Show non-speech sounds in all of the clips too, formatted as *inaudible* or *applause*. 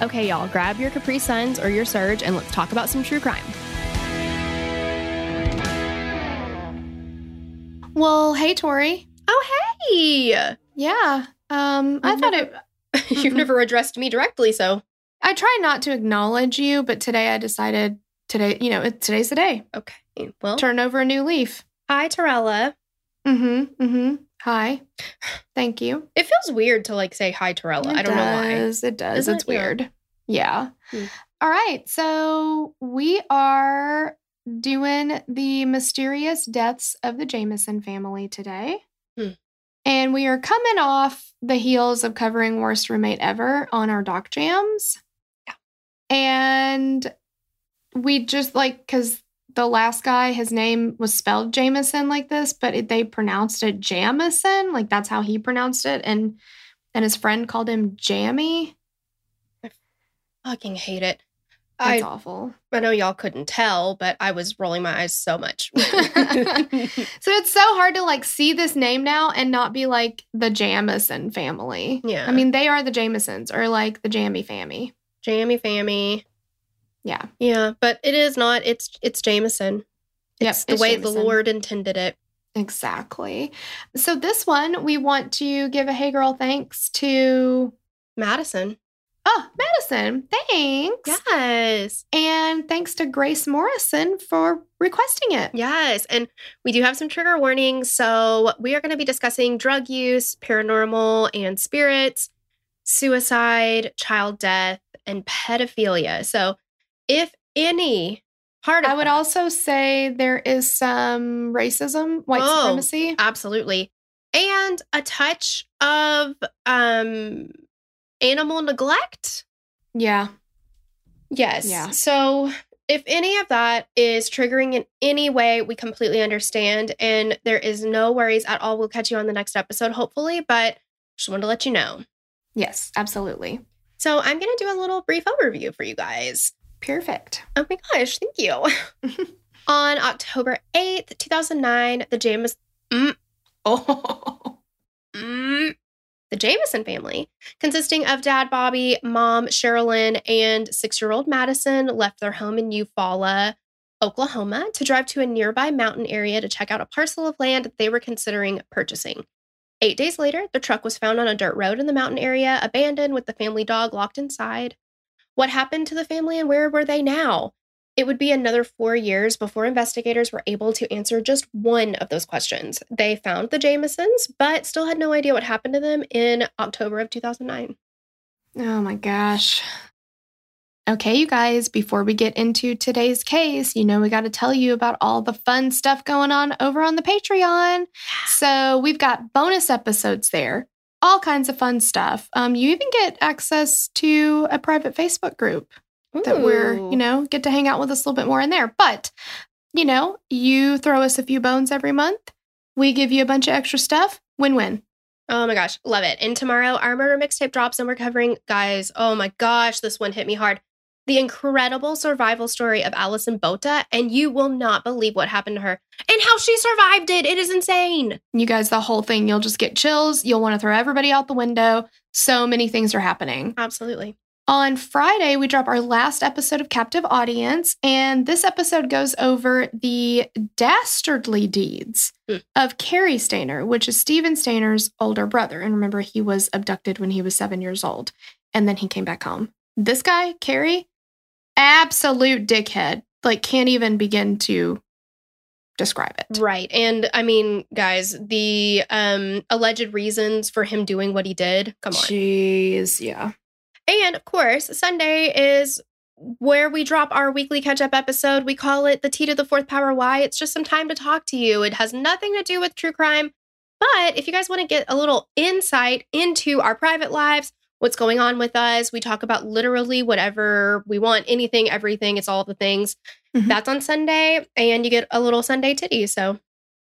Okay, y'all, grab your Capri Suns or your Surge and let's talk about some true crime. Well, hey, Tori. Oh, hey! Yeah. Um, I thought never- it. *laughs* *laughs* You've never addressed me directly, so. I try not to acknowledge you, but today I decided today, you know, today's the day. Okay. Well, Turn over a new leaf. hi, Torella. Mm-hmm. Mm-hmm. Hi. Thank you. It feels weird to like say hi, Torella. I don't know why. does, It does. Isn't it's it? Weird. Yeah. Hmm. All right. So we are doing the mysterious deaths of the Jameson family today. Hmm. And we are coming off the heels of covering Worst Roommate Ever on our Doc Jams. Yeah. And we just like, because the last guy, his name was spelled Jameson like this, but it, they pronounced it Jamison. Like that's how he pronounced it. And and his friend called him Jammy. I fucking hate it. That's I, awful. I know y'all couldn't tell, but I was rolling my eyes so much. *laughs* *laughs* So it's so hard to like see this name now and not be like the Jamison family. yeah. I mean, they are the Jamisons or like the Jammy family. Jammy Fammy. Yeah. Yeah, but it is not. It's it's Jameson. Yep, It's the it's way Jameson. the Lord intended it. Exactly. So this one, we want to give a hey girl thanks to Madison. oh Madison. Thanks. Yes. And thanks to Grace Morrison for requesting it. Yes. And we do have some trigger warnings. So we are going to be discussing drug use, paranormal and spirits, suicide, child death, and pedophilia. So if any part of I would that- also say there is some racism, white Oh. supremacy. absolutely and a touch of um animal neglect Yeah. yes Yeah. so if any of that is triggering in any way we completely understand and there is no worries at all we'll catch you on the next episode hopefully but just wanted to let you know Yes, absolutely. so i'm going to do a little brief overview for you guys Perfect. oh my gosh thank you *laughs* on october 8th 2009 the james Oh. *laughs* Mm. The Jameson family, consisting of dad Bobby, mom Sherilyn, and six year old Madison, left their home in Eufaula, Oklahoma, to drive to a nearby mountain area to check out a parcel of land they were considering purchasing. Eight days later, the truck was found on a dirt road in the mountain area, abandoned with the family dog locked inside. What happened to the family and where were they now? It would be another four years before investigators were able to answer just one of those questions. They found the Jamesons, but still had no idea what happened to them in October of 2009. Oh my gosh. Okay, you guys, before we get into today's case, you know, we got to tell you about all the fun stuff going on over on the Patreon. So we've got bonus episodes there, all kinds of fun stuff. Um, you even get access to a private Facebook group that we're, you know, get to hang out with us a little bit more in there. But, you know, you throw us a few bones every month, we give you a bunch of extra stuff. Win win. Oh my gosh, love it. And tomorrow, our murder mixtape drops, and we're covering, guys, oh my gosh, this one hit me hard. The incredible survival story of Alison Botha, and you will not believe what happened to her and how she survived it. It is insane. You guys, the whole thing, you'll just get chills. You'll want to throw everybody out the window. So many things are happening. Absolutely. On Friday, we drop our last episode of Captive Audience, and this episode goes over the dastardly deeds Mm. of Cary Stayner, which is Steven Stayner's older brother. And remember, he was abducted when he was seven years old, and then he came back home. This guy, Cary, absolute dickhead. Like, can't even begin to describe it. Right. And I mean, guys, the um alleged reasons for him doing what he did, come on. Jeez, yeah. And of course, Sunday is where we drop our weekly catch up episode. We call it the T to the Fourth Power Why. It's just some time to talk to you. It has nothing to do with true crime. But if you guys want to get a little insight into our private lives, what's going on with us, we talk about literally whatever we want, anything, everything. It's all the things. Mhm. That's on Sunday, and you get a little Sunday titty. So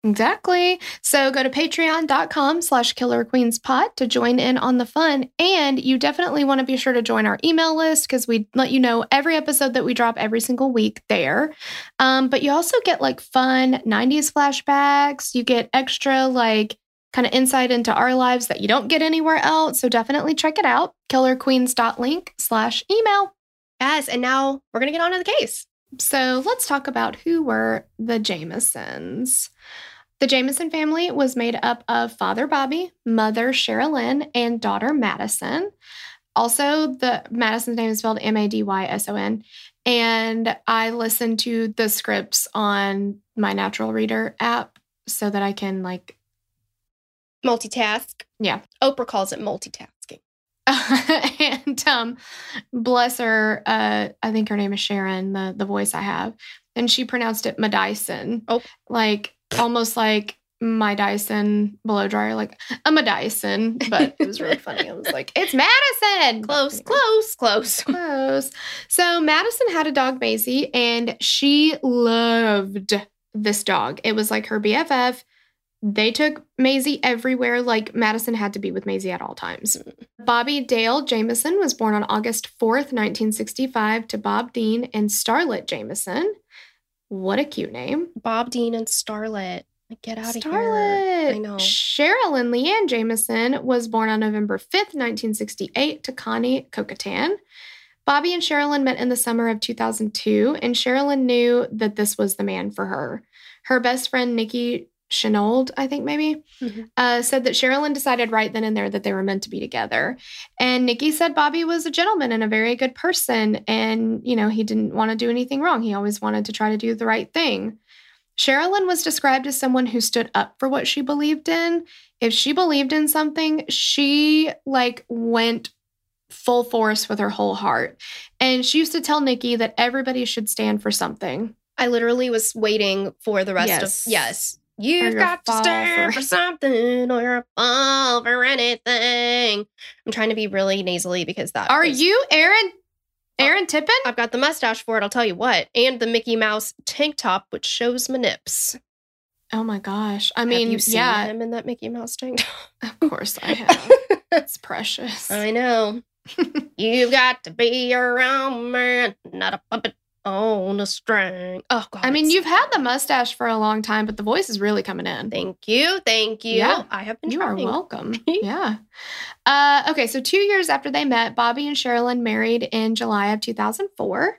Exactly. So go to patreon.com slash killer queens pot to join in on the fun. And you definitely want to be sure to join our email list because we let you know every episode that we drop every single week there. Um, but you also get like fun 90s flashbacks. You get extra like kind of insight into our lives that you don't get anywhere else. So definitely check it out. Killerqueens.link slash email. yes, and now we're gonna get on to the case. So let's talk about who were the Jamesons. The Jameson family was made up of father Bobby, mother Sherilyn, and daughter Madison. Also, the Madison's name is spelled M A D Y S O N. And I listen to the scripts on my natural reader app so that I can like Multitask. Yeah. Oprah calls it multitasking. *laughs* and um bless her uh i think her name is sharon the the voice i have and she pronounced it madison Oh. like almost like my dyson blow dryer like a madison but it was really funny i was like it's madison Close, close, close. *laughs* Close. So Madison had a dog, Maisie, and she loved this dog. It was like her BFF. They took Maisie everywhere. Like Madison had to be with Maisie at all times. Bobby Dale Jameson was born on August 4th, 1965, to Bob Dean and Starlet Jameson. What a cute name. Bob Dean and Starlet. Like, Get out of here. Starlet. I know. Sherilyn Leanne Jameson was born on November 5th, 1968, to Connie Kokatan. Bobby and Sherilyn met in the summer of 2002, and Sherilyn knew that this was the man for her. Her best friend, Nikki Chenauld, I think maybe, Mhm. uh, said that Sherilyn decided right then and there that they were meant to be together. And Nikki said Bobby was a gentleman and a very good person. And, you know, he didn't want to do anything wrong. He always wanted to try to do the right thing. Sherilyn was described as someone who stood up for what she believed in. If she believed in something, she like went full force with her whole heart. And she used to tell Nikki that everybody should stand for something. I literally was waiting for the rest Yes. of yes. You've got to stand for- for *laughs* something or you're fall for anything. I'm trying to be really nasally because that Are is- you Aaron oh, Aaron Tippin? I've got the mustache for it, I'll tell you what. And the Mickey Mouse tank top, which shows my nips. Oh my gosh. I mean, yeah, him in that Mickey Mouse tank top? of course I *laughs* have. it's precious. I know. *laughs* You've got to be your own man, not a puppet on a string. Oh God! I mean, you've had the mustache for a long time, but the voice is really coming in. Thank you, thank you. Yeah. I have been You are welcome. *laughs* yeah. Uh, okay, so two years after they met, Bobby and Sherilyn married in July of 2004.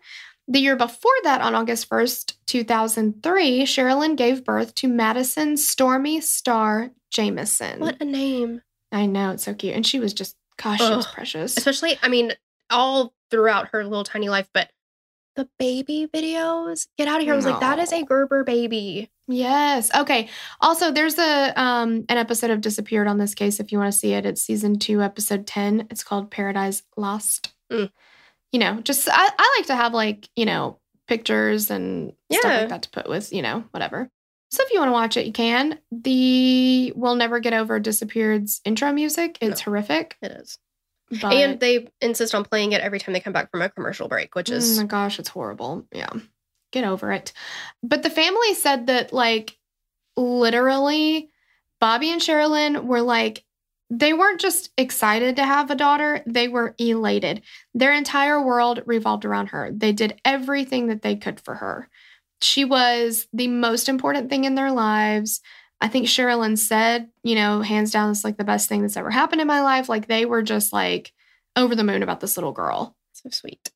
The year before that, on August 1st, 2003, Sherilyn gave birth to Madison Stormy Star Jameson. What a name! I know, it's so cute. And she was just, gosh, she was precious. Especially, I mean, all throughout her little tiny life, but the baby videos. Get out of here! I was like, that is a Gerber baby. Yes. Okay. Also, there's a um an episode of Disappeared on this case if you want to see it. It's season 2 episode 10. It's called Paradise Lost. Mm. You know, just I, I like to have like, you know, pictures and stuff like that to put with, you know, whatever. So if you want to watch it, you can. The We'll Never Get Over Disappeared's intro music, it's horrific. It is, But and they insist on playing it every time they come back from a commercial break, which Oh is my gosh, it's horrible. Yeah. Get over it. But the family said that, like, literally, Bobby and Sherilyn were like, they weren't just excited to have a daughter, they were elated. Their entire world revolved around her. They did everything that they could for her. She was the most important thing in their lives. I think Sherilyn said, you know, hands down, it's like the best thing that's ever happened in my life. Like, they were just like over the moon about this little girl. So sweet.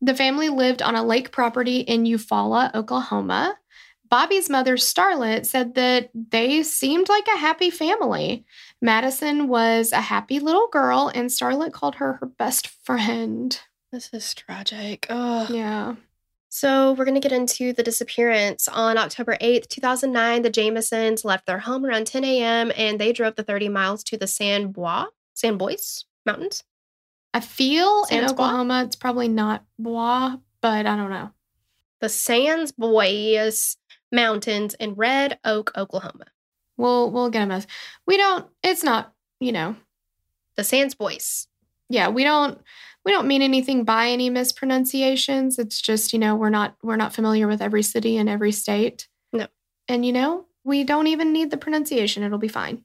The family lived on a lake property in Eufaula, Oklahoma. Bobby's mother, Starlet, said that they seemed like a happy family. Madison was a happy little girl, and Starlet called her her best friend. This is tragic. Oh. Yeah. So we're going to get into the disappearance. On October 8th, 2009, the Jamisons left their home around 10 a.m. and they drove the 30 miles to the San Bois, San Bois Mountains. I feel in Sans Bois? Oklahoma it's probably not Bois, but I don't know. The Sans Bois Mountains in Red Oak, Oklahoma. We'll we'll get a mess. We don't. It's not. You know. The Sans Bois. Yeah. We don't. We don't mean anything by any mispronunciations. It's just you know we're not we're not familiar with every city and every state. No. And you know we don't even need the pronunciation. It'll be fine.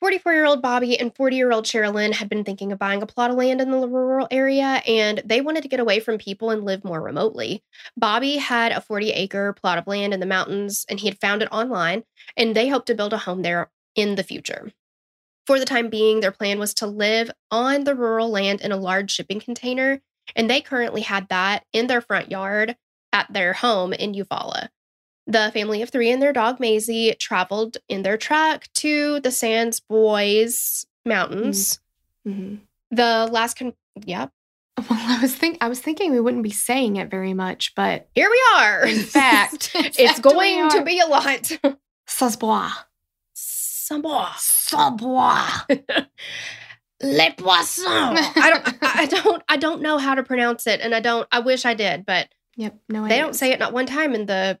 44 year old Bobby and 40 year old Sherilyn had been thinking of buying a plot of land in the rural area and they wanted to get away from people and live more remotely. Bobby had a 40 acre plot of land in the mountains and he had found it online and they hoped to build a home there in the future. For the time being, their plan was to live on the rural land in a large shipping container and they currently had that in their front yard at their home in Eufaula. The family of three and their dog Maisie traveled in their truck to the Sands Bois Mountains. hmm The last, con- yep, *laughs* Well, I was think I was thinking we wouldn't be saying it very much, but here we are. in fact, *laughs* it's fact, going to be a lot. *laughs* Sasbois. Samoa. Sasbois. Le poisson. I don't. I don't. I don't know how to pronounce it, and I don't. I wish I did, but Yep. No, they don't say it not one time in the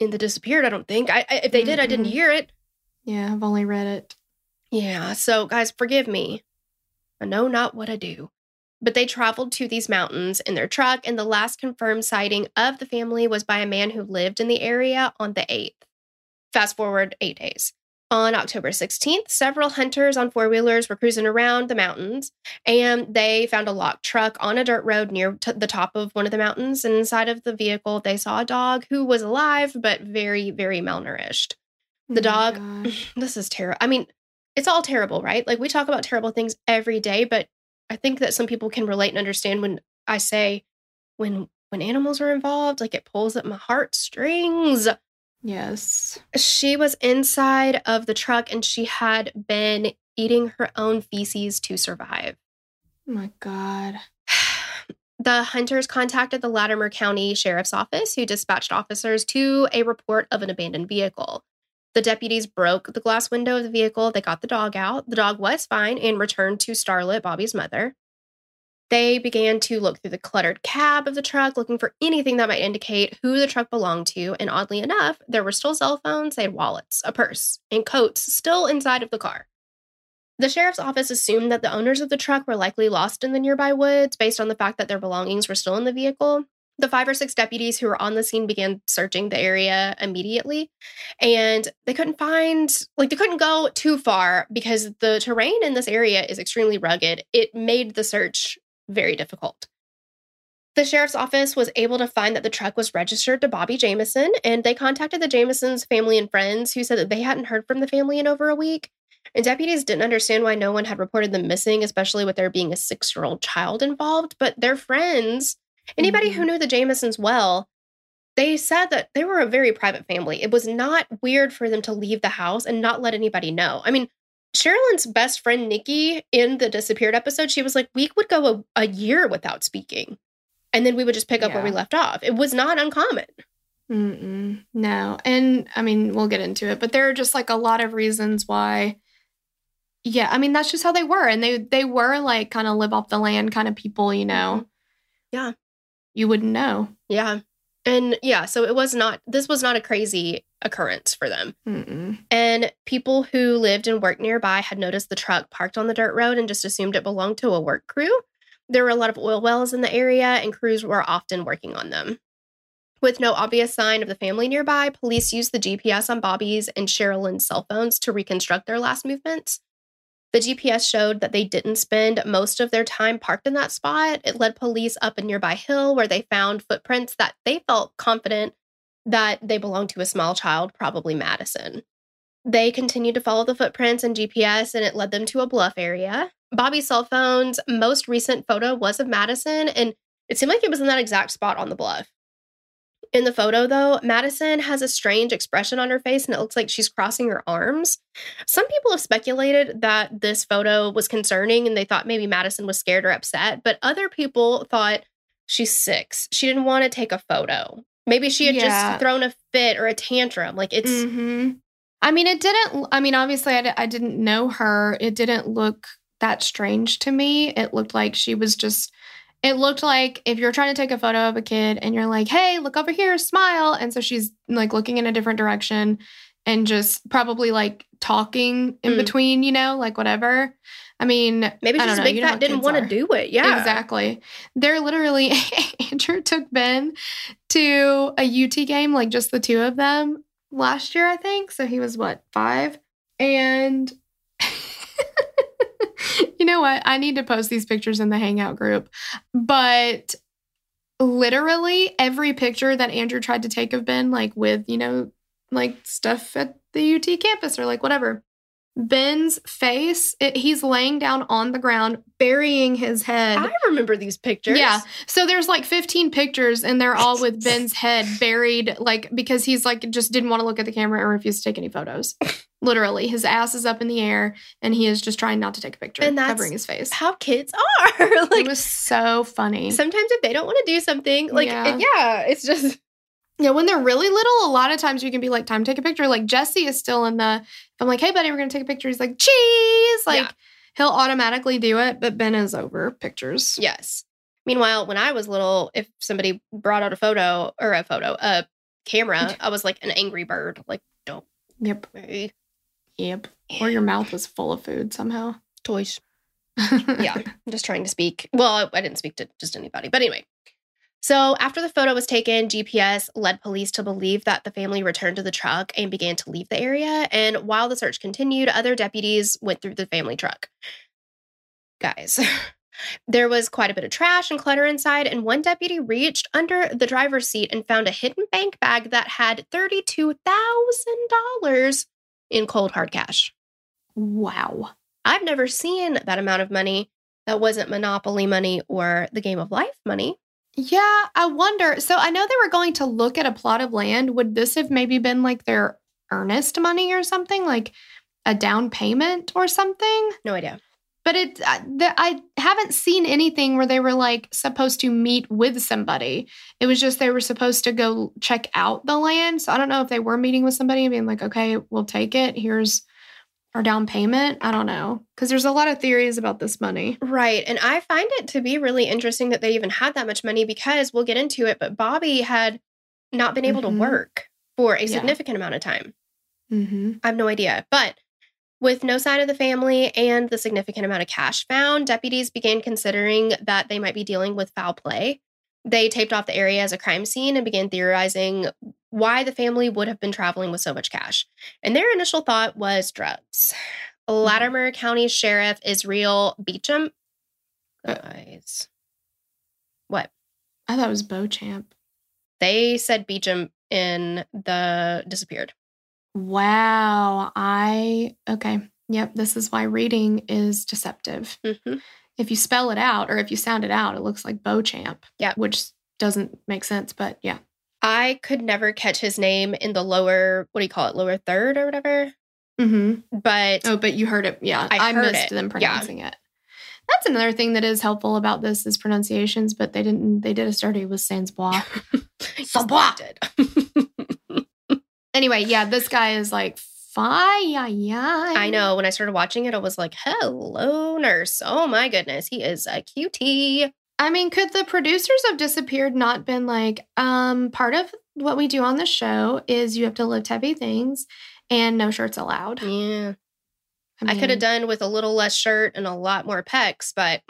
in the disappeared. I don't think. I, I if they did, I didn't mm-hmm. hear it. Yeah, I've only read it. Yeah, so guys, forgive me. I know not what I do. But they traveled to these mountains in their truck, and the last confirmed sighting of the family was by a man who lived in the area on the 8th. Fast forward eight days. On October 16th, several hunters on four wheelers were cruising around the mountains, and they found a locked truck on a dirt road near t- the top of one of the mountains. And inside of the vehicle, they saw a dog who was alive, but very, very malnourished. The Oh dog- gosh. *laughs* This is terrible. I mean, it's all terrible, right? Like we talk about terrible things every day, but I think that some people can relate and understand when I say when when animals are involved, like it pulls at my heartstrings. Yes. She was inside of the truck and she had been eating her own feces to survive. Oh my God. *sighs* The hunters contacted the Latimer County Sheriff's Office, who dispatched officers to a report of an abandoned vehicle. The deputies broke the glass window of the vehicle. They got the dog out. The dog was fine and returned to Starlet, Bobby's mother. They began to look through the cluttered cab of the truck, looking for anything that might indicate who the truck belonged to. And oddly enough, there were still cell phones, they had wallets, a purse, and coats still inside of the car. The sheriff's office assumed that the owners of the truck were likely lost in the nearby woods based on the fact that their belongings were still in the vehicle. The five or six deputies who were on the scene began searching the area immediately, and they couldn't find, like, they couldn't go too far because the terrain in this area is extremely rugged. It made the search very difficult. The sheriff's office was able to find that the truck was registered to Bobby Jamison, and they contacted the Jamisons' family and friends who said that they hadn't heard from the family in over a week. And deputies didn't understand why no one had reported them missing, especially with there being a six year old child involved. But their friends, anybody mm-hmm. who knew the Jamisons well, they said that they were a very private family. It was not weird for them to leave the house and not let anybody know. I mean, Sherilyn's best friend, Nikki, in the disappeared episode, she was like, we would go a, a year without speaking and then we would just pick up yeah. where we left off. It was not uncommon. Mm-mm, no. And I mean, we'll get into it, but there are just like a lot of reasons why. Yeah, I mean, that's just how they were. And they they were like kind of live off the land kind of people, you know. Mm-hmm. Yeah. You wouldn't know. Yeah. And yeah, so it was not, this was not a crazy occurrence for them. Mm-mm. And people who lived and worked nearby had noticed the truck parked on the dirt road and just assumed it belonged to a work crew. There were a lot of oil wells in the area, and crews were often working on them. With no obvious sign of the family nearby, police used the GPS on Bobby's and Sherilyn's cell phones to reconstruct their last movements. The GPS showed that they didn't spend most of their time parked in that spot. It led police up a nearby hill where they found footprints that they felt confident that they belonged to a small child, probably Madison. They continued to follow the footprints and GPS, and it led them to a bluff area. Bobby's cell phone's most recent photo was of Madison, and it seemed like it was in that exact spot on the bluff. In the photo, though, Madison has a strange expression on her face and it looks like she's crossing her arms. Some people have speculated that this photo was concerning and they thought maybe Madison was scared or upset, but other people thought she's six. She didn't want to take a photo. Maybe she had yeah. just thrown a fit or a tantrum. Like it's. Mm-hmm. I mean, it didn't. I mean, obviously, I d- I didn't know her. It didn't look that strange to me. It looked like she was just, it looked like if you're trying to take a photo of a kid and you're like, hey, look over here, smile. And so she's like looking in a different direction and just probably like talking in mm. between, you know, like whatever. I mean, maybe she's big fat didn't want to do it. Yeah, exactly. They're literally *laughs* Andrew took Ben to a UT game, like just the two of them last year, I think. So he was what five, and *laughs* you know what? I need to post these pictures in the Hangout group. But literally every picture that Andrew tried to take of Ben, like with, you know, like stuff at the UT campus or like whatever, Ben's face, it, he's laying down on the ground, burying his head. I remember these pictures. Yeah. So there's like 15 pictures, and they're all with *laughs* Ben's head buried, like because he's like just didn't want to look at the camera and refused to take any photos. Literally, his ass is up in the air, and he is just trying not to take a picture, and that's covering his face. How kids are. *laughs* like it was so funny. Sometimes if they don't want to do something, like yeah. It, yeah, it's just yeah, when they're really little, a lot of times you can be like, time to take a picture. Like Jesse is still in the, I'm like, hey, buddy, we're going to take a picture. He's like, cheese. Like yeah. he'll automatically do it, but Ben is over pictures. Yes. Meanwhile, when I was little, if somebody brought out a photo or a photo, a camera, *laughs* I was like an angry bird. Like, don't. Yep. Yep. Or your mouth was full of food somehow. Toys. *laughs* yeah. I'm just trying to speak. Well, I didn't speak to just anybody. But anyway, so, after the photo was taken, GPS led police to believe that the family returned to the truck and began to leave the area. And while the search continued, other deputies went through the family truck. Guys, *laughs* there was quite a bit of trash and clutter inside, and one deputy reached under the driver's seat and found a hidden bank bag that had $32,000 in cold hard cash. Wow. I've never seen that amount of money that wasn't Monopoly money or the game of life money. Yeah, I wonder. So I know they were going to look at a plot of land. Would this have maybe been like their earnest money or something, like a down payment or something? No idea. But it, I, the, I haven't seen anything where they were like supposed to meet with somebody. It was just they were supposed to go check out the land. So I don't know if they were meeting with somebody and being like, okay, we'll take it. Here's or down payment. I don't know. Because there's a lot of theories about this money. Right. And I find it to be really interesting that they even had that much money because we'll get into it, but Bobby had not been able mm-hmm. to work for a significant yeah. amount of time. Mm-hmm. I have no idea. But with no sign of the family and the significant amount of cash found, deputies began considering that they might be dealing with foul play. They taped off the area as a crime scene and began theorizing why the family would have been traveling with so much cash. And their initial thought was drugs. Latimer County Sheriff Israel Beecham. Uh, Guys. What? I thought it was Beauchamp. They said Beecham in the disappeared. Wow. I, okay. Yep. This is why reading is deceptive. hmm If you spell it out or if you sound it out, it looks like Beauchamp. Yeah. Which doesn't make sense, but yeah. I could never catch his name in the lower, what do you call it, lower third or whatever. Mm-hmm. But Oh, but you heard it. Yeah. I heard missed it. them Yeah. pronouncing it. That's another thing that is helpful about this is pronunciations, but they didn't, they did a study with Sans Bois. *laughs* Sabois did. *laughs* anyway, yeah, this guy is like, fine. I know. When I started watching it, I was like, hello, nurse. Oh my goodness. He is a cutie. I mean, could the producers of Disappeared not been like, um, part of what we do on the show is you have to lift heavy things and no shirts allowed? Yeah. I, could have done with a little less shirt and a lot more pecs, but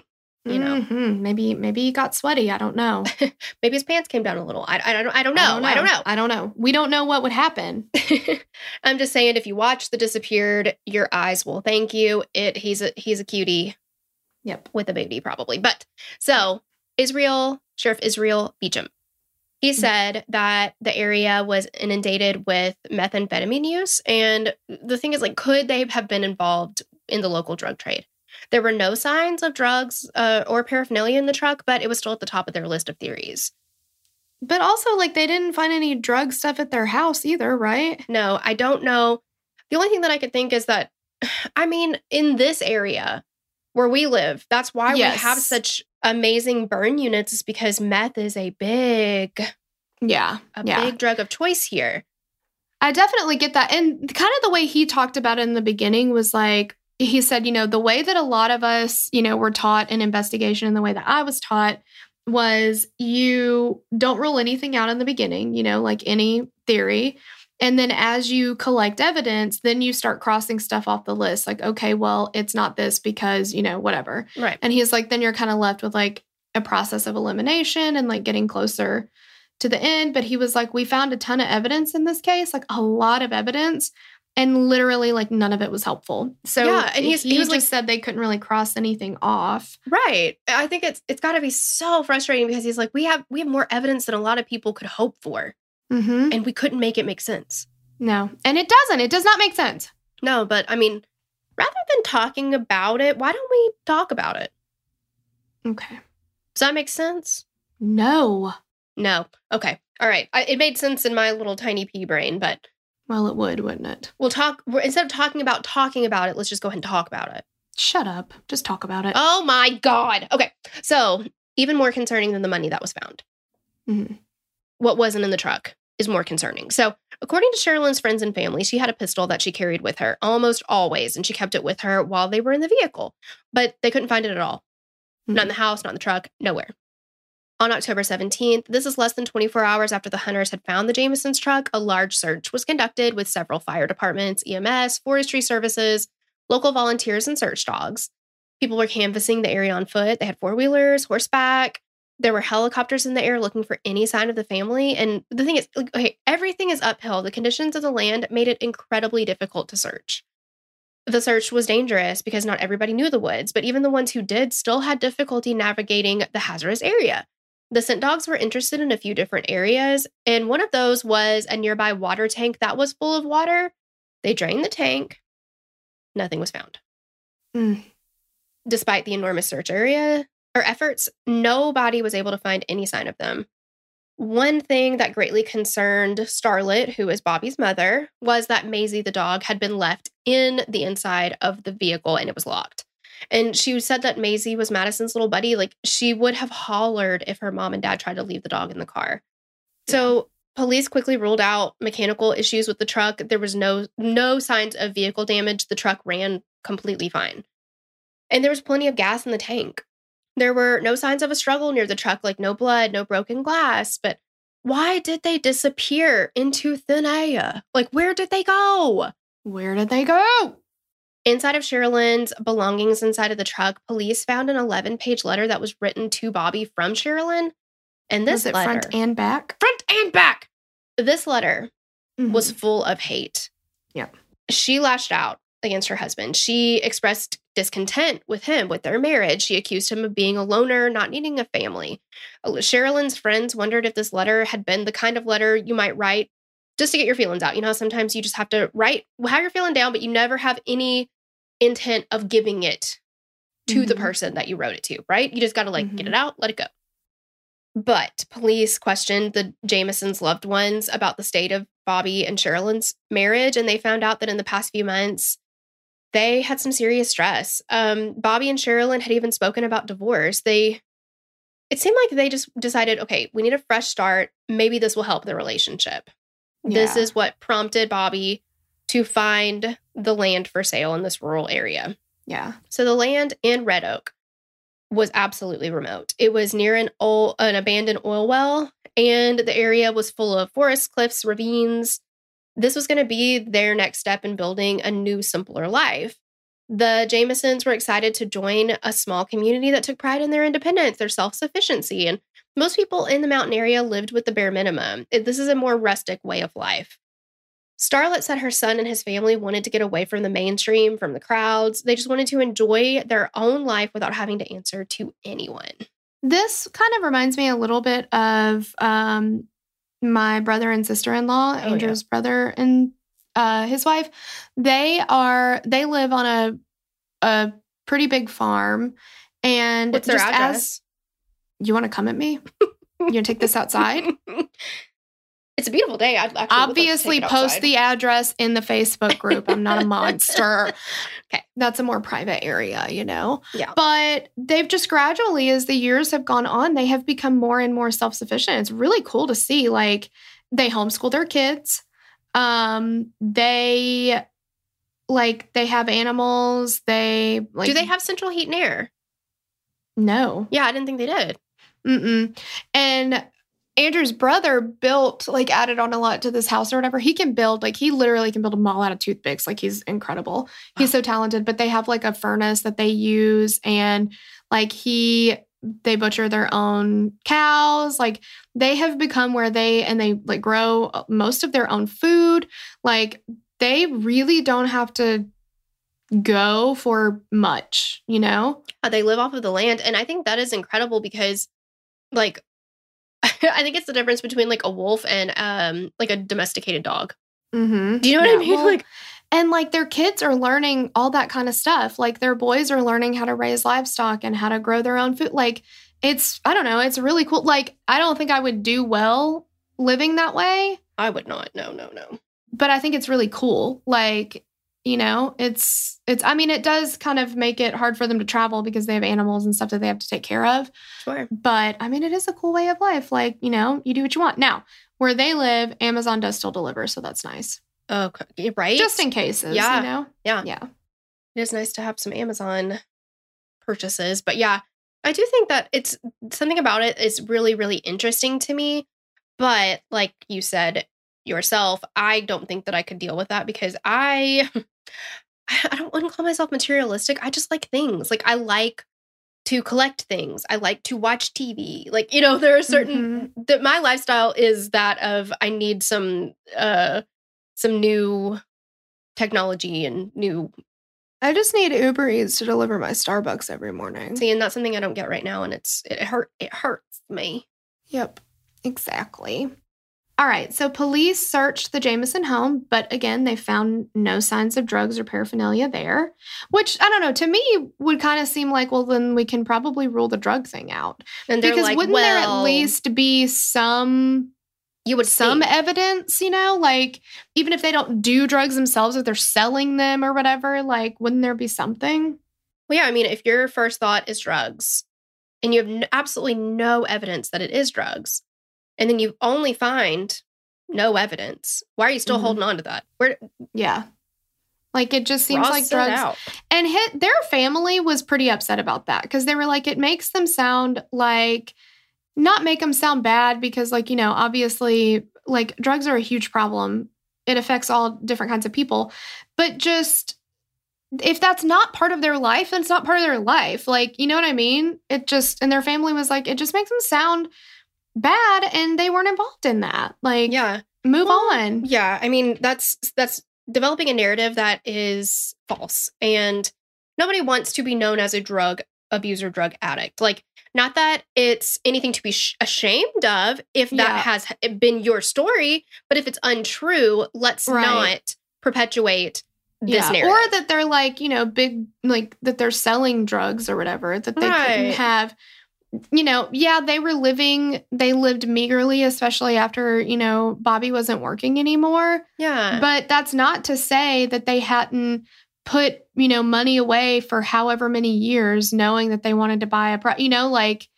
you know. mhm, maybe maybe he got sweaty. I don't know. *laughs* maybe his pants came down a little. I, I, don't, I don't know. I don't know. I don't know. We don't know what would happen. *laughs* I'm just saying, if you watch The Disappeared, your eyes will thank you. It he's a he's a cutie Yep. with a baby, probably. But so Israel, Sheriff Israel Beecham, he Mm. said that the area was inundated with methamphetamine use, and the thing is, like, could they have been involved in the local drug trade? There were no signs of drugs uh, or paraphernalia in the truck, but it was still at the top of their list of theories. But also, like, they didn't find any drug stuff at their house either, right? No, I don't know. The only thing that I could think is that, *sighs* I mean, in this area where we live, that's why Yes. we have such amazing burn units, is because meth is a big, Yeah. a yeah. big drug of choice here. I definitely get that. And kind of the way he talked about it in the beginning was like, he said, you know, the way that a lot of us, you know, were taught in investigation and the way that I was taught was you don't rule anything out in the beginning, you know, like any theory. And then as you collect evidence, then you start crossing stuff off the list. Like, okay, well, it's not this because, you know, whatever. Right. And he's like, then you're kind of left with like a process of elimination and like getting closer to the end. But he was like, we found a ton of evidence in this case, like a lot of evidence. And literally, like none of it was helpful. So Yeah, and he's- he, he was just like- said they couldn't really cross anything off. Right. I think it's it's got to be so frustrating because he's like, we have we have more evidence than a lot of people could hope for, Mm-hmm. and we couldn't make it make sense. No, and it doesn't. It does not make sense. No, but I mean, rather than talking about it, why don't we talk about it? Okay. Does that make sense? No. No. Okay. All right. I, it made sense in my little tiny pea brain, but Well, it would, wouldn't it? we'll talk. We're, instead of talking about talking about it, let's just go ahead and talk about it. Shut up. Just talk about it. Oh my God. Okay. So, even more concerning than the money that was found. Mhm. What wasn't in the truck is more concerning. So, according to Sherilyn's friends and family, she had a pistol that she carried with her almost always, and she kept it with her while they were in the vehicle, but they couldn't find it at all. Not in mm-hmm. the house, not in the truck, nowhere. On October 17th, this is less than 24 hours after the hunters had found the Jamesons truck, a large search was conducted with several fire departments, EMS, forestry services, local volunteers, and search dogs. People were canvassing the area on foot. They had four wheelers, horseback. There were helicopters in the air looking for any sign of the family. And the thing is, like, okay, everything is uphill. The conditions of the land made it incredibly difficult to search. The search was dangerous because not everybody knew the woods, but even the ones who did still had difficulty navigating the hazardous area. The scent dogs were interested in a few different areas, and one of those was a nearby water tank that was full of water. They drained the tank. Nothing was found. Mm. Despite the enormous search area or efforts, nobody was able to find any sign of them. One thing that greatly concerned Starlet, who is Bobby's mother, was that Maisie the dog had been left in the inside of the vehicle and it was locked. And she said that Maisie was Madison's little buddy. Like she would have hollered if her mom and dad tried to leave the dog in the car. So police quickly ruled out mechanical issues with the truck. There was no no signs of vehicle damage. The truck ran completely fine. And there was plenty of gas in the tank. There were no signs of a struggle near the truck, like no blood, no broken glass. But why did they disappear into thin air? Like, where did they go? Where did they go? Inside of Sherilyn's belongings inside of the truck, police found an 11 page letter that was written to Bobby from Sherilyn. And this letter, front and back? front and back, this letter Mhm. was full of hate. Yeah. She lashed out against her husband. She expressed discontent with him, with their marriage. She accused him of being a loner, not needing a family. Uh, Sherilyn's friends wondered if this letter had been the kind of letter you might write just to get your feelings out. You know, sometimes you just have to write how you're feeling down, but you never have any intent of giving it to the Mhm. person that you wrote it to, right? You just got to like get Mhm. it out, let it go. But police questioned the Jamesons' loved ones about the state of Bobby and Sherilyn's marriage, and they found out that in the past few months, they had some serious stress. Um, Bobby and Sherilyn had even spoken about divorce. They, it seemed like they just decided, okay, we need a fresh start. Maybe this will help the relationship. This is what prompted Bobby to find the land for sale in this rural area. Yeah. So the land in Red Oak was absolutely remote. It was near an old, an abandoned oil well, and the area was full of forest cliffs, ravines. This was going to be their next step in building a new, simpler life. The Jamesons were excited to join a small community that took pride in their independence, their self sufficiency, and most people in the mountain area lived with the bare minimum. This is a more rustic way of life. Starlet said her son and his family wanted to get away from the mainstream, from the crowds. They just wanted to enjoy their own life without having to answer to anyone. This kind of reminds me a little bit of um, my brother and sister in law, Oh, yeah. Andrew's brother and uh, his wife. They are they live on a a pretty big farm, and What's their just address? as you want to come at me, you take this outside. *laughs* it's a beautiful day. I'd actually would like to Obviously, post the address in the Facebook group. I'm not a *laughs* monster. Okay. That's a more private area, you know? Yeah. But they've just gradually, as the years have gone on, they have become more and more self sufficient. It's really cool to see. Like, they homeschool their kids. Um, they like they have animals. They like Do they have central heat and air? no. Yeah, I didn't think they did. Mm-mm. And Andrew's brother built, like, added on a lot to this house or whatever. He can build, like, he literally can build a mall out of toothpicks. Like, he's incredible. He's so talented. But they have, like, a furnace that they use. And, like, he, they butcher their own cows. Like, they have become where they, and they, like, grow most of their own food. Like, they really don't have to go for much, you know? Uh, they live off of the land, and I think that is incredible because, like, *laughs* I think it's the difference between like a wolf and um like a domesticated dog. Mm-hmm. Do you know what I mean? *laughs* like, and like their kids are learning all that kind of stuff. Like their boys are learning how to raise livestock and how to grow their own food. Like it's, I don't know, it's really cool. Like I don't think I would do well living that way, I would not. No, no, no. but I think it's really cool. Like, you know, it's, it's, I mean, it does kind of make it hard for them to travel because they have animals and stuff that they have to take care of. Sure. But I mean, it is a cool way of life. Like, you know, you do what you want. Now, where they live, Amazon does still deliver. So that's nice. Okay. Right. Just in cases, Yeah. you know? Yeah. Yeah. it is nice to have some Amazon purchases. But yeah, I do think that it's something about it is really, really interesting to me. But like you said yourself, I don't think that I could deal with that because I *laughs* I don't want to call myself materialistic. I just like things. Like I like to collect things. I like to watch TV. Like, you know, *laughs* there are certain that my lifestyle is that of I need some uh some new technology and new I just need Uber Eats to deliver my Starbucks every morning. See, and that's something I don't get right now, and it's it hurt. It hurts me. Yep, exactly. All right, so police searched the Jameson home, but again, they found no signs of drugs or paraphernalia there, which I don't know, to me would kind of seem like, well, then we can probably rule the drug thing out. Because like, wouldn't there at least be some you would some think. evidence, you know, like even if they don't do drugs themselves, if they're selling them or whatever, like wouldn't there be something? Well, yeah, I mean, if your first thought is drugs, and you have n- absolutely no evidence that it is drugs, and then you only find no evidence, why are you still Mhm. holding on to that? Where Yeah. Like it just seems like drugs out. And hit, their family was pretty upset about that because they were like, it makes them sound like, not make them sound bad because, like, you know, obviously, like, drugs are a huge problem. It affects all different kinds of people. But just, if that's not part of their life, then it's not part of their life. Like, you know what I mean? It just, and their family was like, it just makes them sound bad and they weren't involved in that. Like, Yeah. move Well, on. Yeah, I mean that's that's developing a narrative that is false and nobody wants to be known as a drug abuser drug addict. Like not that it's anything to be sh- ashamed of if that Yeah. has been your story, but if it's untrue, let's Right. not perpetuate this yeah. narrative. Or that they're like, you know, big, like that they're selling drugs or whatever, that they couldn't have, you know, yeah, they were living, they lived meagerly, especially after, you know, Bobby wasn't working anymore. yeah. But that's not to say that they hadn't put, you know, money away for however many years, knowing that they wanted to buy a, pro- you know, like,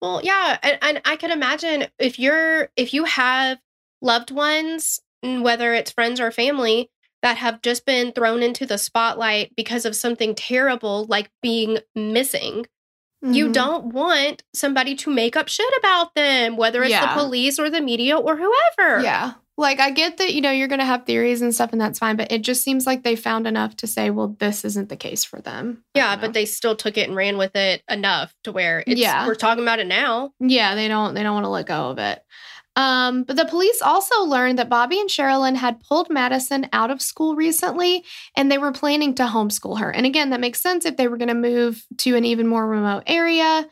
Well, yeah, and, and I can imagine if you're if you have loved ones, whether it's friends or family, that have just been thrown into the spotlight because of something terrible like being missing. You mhm. don't want somebody to make up shit about them, whether it's Yeah. the police or the media or whoever. Yeah. Like I get that, you know, you're going to have theories and stuff and that's fine, but it just seems like they found enough to say, well, this isn't the case for them. Yeah, but they still took it and ran with it enough to where it's Yeah. we're talking about it now. Yeah, they don't they don't want to let go of it. Um, but the police also learned that Bobby and Sherilyn had pulled Madyson out of school recently and they were planning to homeschool her. And again, that makes sense if they were going to move to an even more remote area.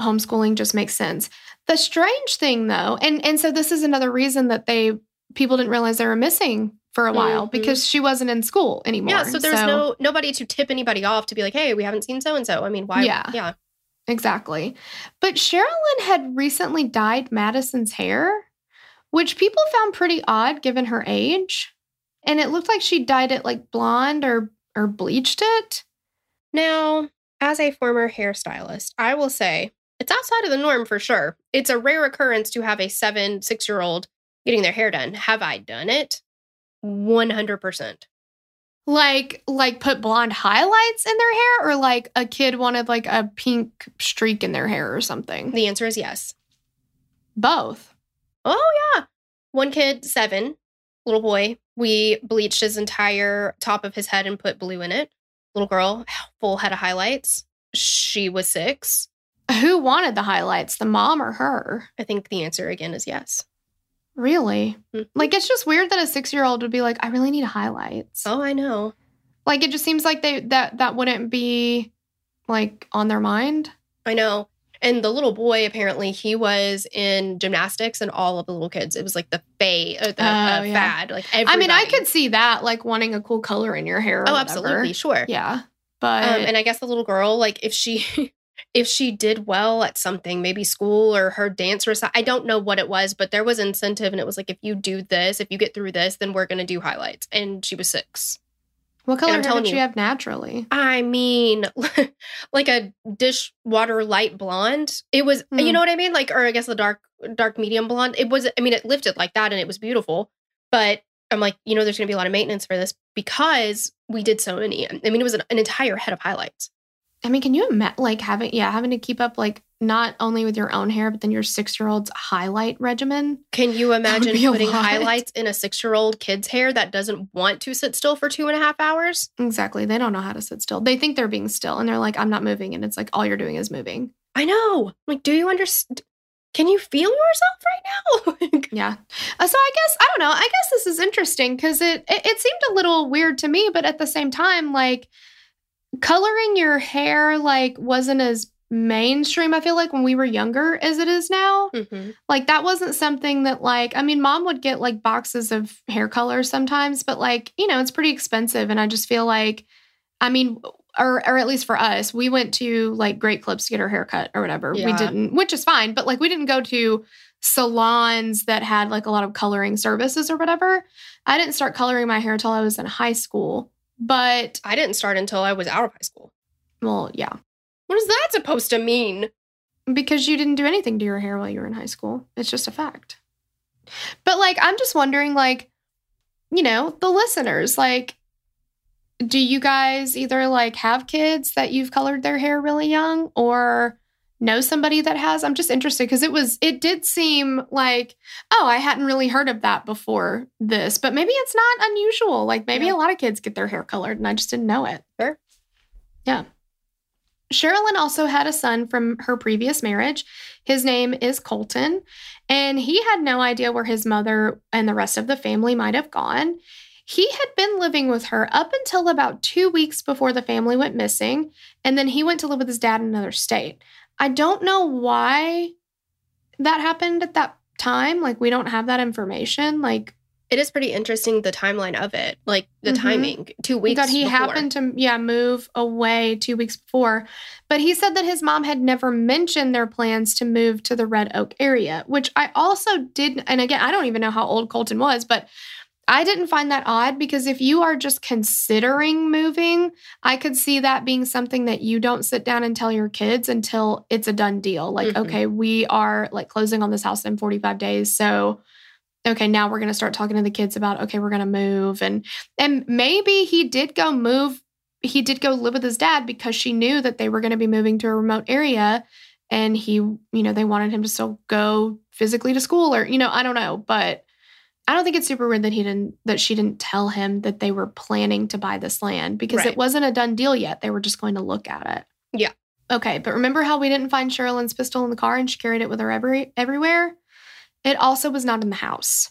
Homeschooling just makes sense. The strange thing though, and and so this is another reason that they people didn't realize they were missing for a while Mhm. because she wasn't in school anymore. Yeah, so there was no nobody to tip anybody off to be like, hey, we haven't seen so and so. I mean, why? Yeah. yeah. Exactly. But Sherilyn had recently dyed Madyson's hair, which people found pretty odd given her age. And it looked like she dyed it like blonde or or bleached it. Now, as a former hairstylist, I will say it's outside of the norm for sure. It's a rare occurrence to have a seven, six year old getting their hair done. Have I done it? 100%. Like like put blonde highlights in their hair or like a kid wanted like a pink streak in their hair or something. The answer is yes. Both. Oh, yeah. One kid, seven, little boy, we bleached his entire top of his head and put blue in it. Little girl, full head of highlights. She was six. Who wanted the highlights, the mom or her? I think the answer again is yes. Really? Mhm. Like it's just weird that a 6-year-old would be like I really need highlights. Oh, I know. Like it just seems like they that that wouldn't be like on their mind. I know. And the little boy, apparently, he was in gymnastics and all of the little kids. It was like the fa- uh, the uh, Oh, yeah. fad. Like I mean, I could see that like wanting a cool color in your hair. Oh, whatever. absolutely, sure. Yeah, but Um, and I guess the little girl, like if she *laughs* if she did well at something, maybe school or her dance recital, I don't know what it was, but there was incentive, and it was like if you do this, if you get through this, then we're gonna do highlights. And she was six. what color hair did she you. have naturally? I mean, *laughs* like a dishwater light blonde. It was, you Hmm. know what I mean? Like, or I guess the dark, dark medium blonde. It was, I mean, it lifted like that and it was beautiful. But I'm like, you know, there's going to be a lot of maintenance for this because we did so many. I mean, it was an, an entire head of highlights. I mean, can you imagine like having yeah having to keep up like not only with your own hair but then your six year old's highlight regimen? Can you imagine putting lot. highlights in a six year old kid's hair that doesn't want to sit still for two and a half hours? Exactly. They don't know how to sit still. They think they're being still, and they're like, "I'm not moving," and it's like all you're doing is moving. I know. Like, do you understand? Can you feel yourself right now? *laughs* Yeah. Uh, so I guess I don't know. I guess this is interesting because it, it it seemed a little weird to me, but at the same time, like coloring your hair like wasn't as mainstream. I feel like when we were younger as it is now. Mhm. Like that wasn't something that like I mean, mom would get like boxes of hair color sometimes, but like you know, it's pretty expensive, and I just feel like, I mean. Or, or at least for us, we went to like Great Clips to get our hair cut or whatever. We didn't, which is fine, but like we didn't go to salons that had like a lot of coloring services or whatever. I didn't start coloring my hair until I was in high school. But I didn't start until I was out of high school. well, yeah, What is that supposed to mean? because you didn't do anything to your hair while you were in high school. It's just a fact. But like I'm just wondering like you know, the listeners like do you guys either like have kids that you've colored their hair really young or know somebody that has? I'm just interested because it was it did seem like oh, I hadn't really heard of that before this, but maybe it's not unusual. Like maybe Yeah. a lot of kids get their hair colored and I just didn't know it. Sure. Yeah. Sherilyn also had a son from her previous marriage. His name is Colton, and he had no idea where his mother and the rest of the family might have gone. He had been living with her up until about two weeks before the family went missing, and then he went to live with his dad in another state. I don't know why that happened at that time. Like, we don't have that information. Like, It is pretty interesting the timeline of it, like the Mhm. timing. Two weeks. that he before. happened to yeah move away two weeks before but he said that his mom had never mentioned their plans to move to the red oak area which i also did and again i don't even know how old colton was but i didn't find that odd because if you are just considering moving i could see that being something that you don't sit down and tell your kids until it's a done deal like Mhm. okay we are like closing on this house in 45 days so okay now we're going to start talking to the kids about okay we're going to move and and maybe he did go move he did go live with his dad because she knew that they were going to be moving to a remote area and he you know they wanted him to still go physically to school or you know i don't know but i don't think it's super weird that he didn't that she didn't tell him that they were planning to buy this land because Right. it wasn't a done deal yet they were just going to look at it Yeah. okay but remember how we didn't find sherilyn's pistol in the car and she carried it with her every everywhere it also was not in the house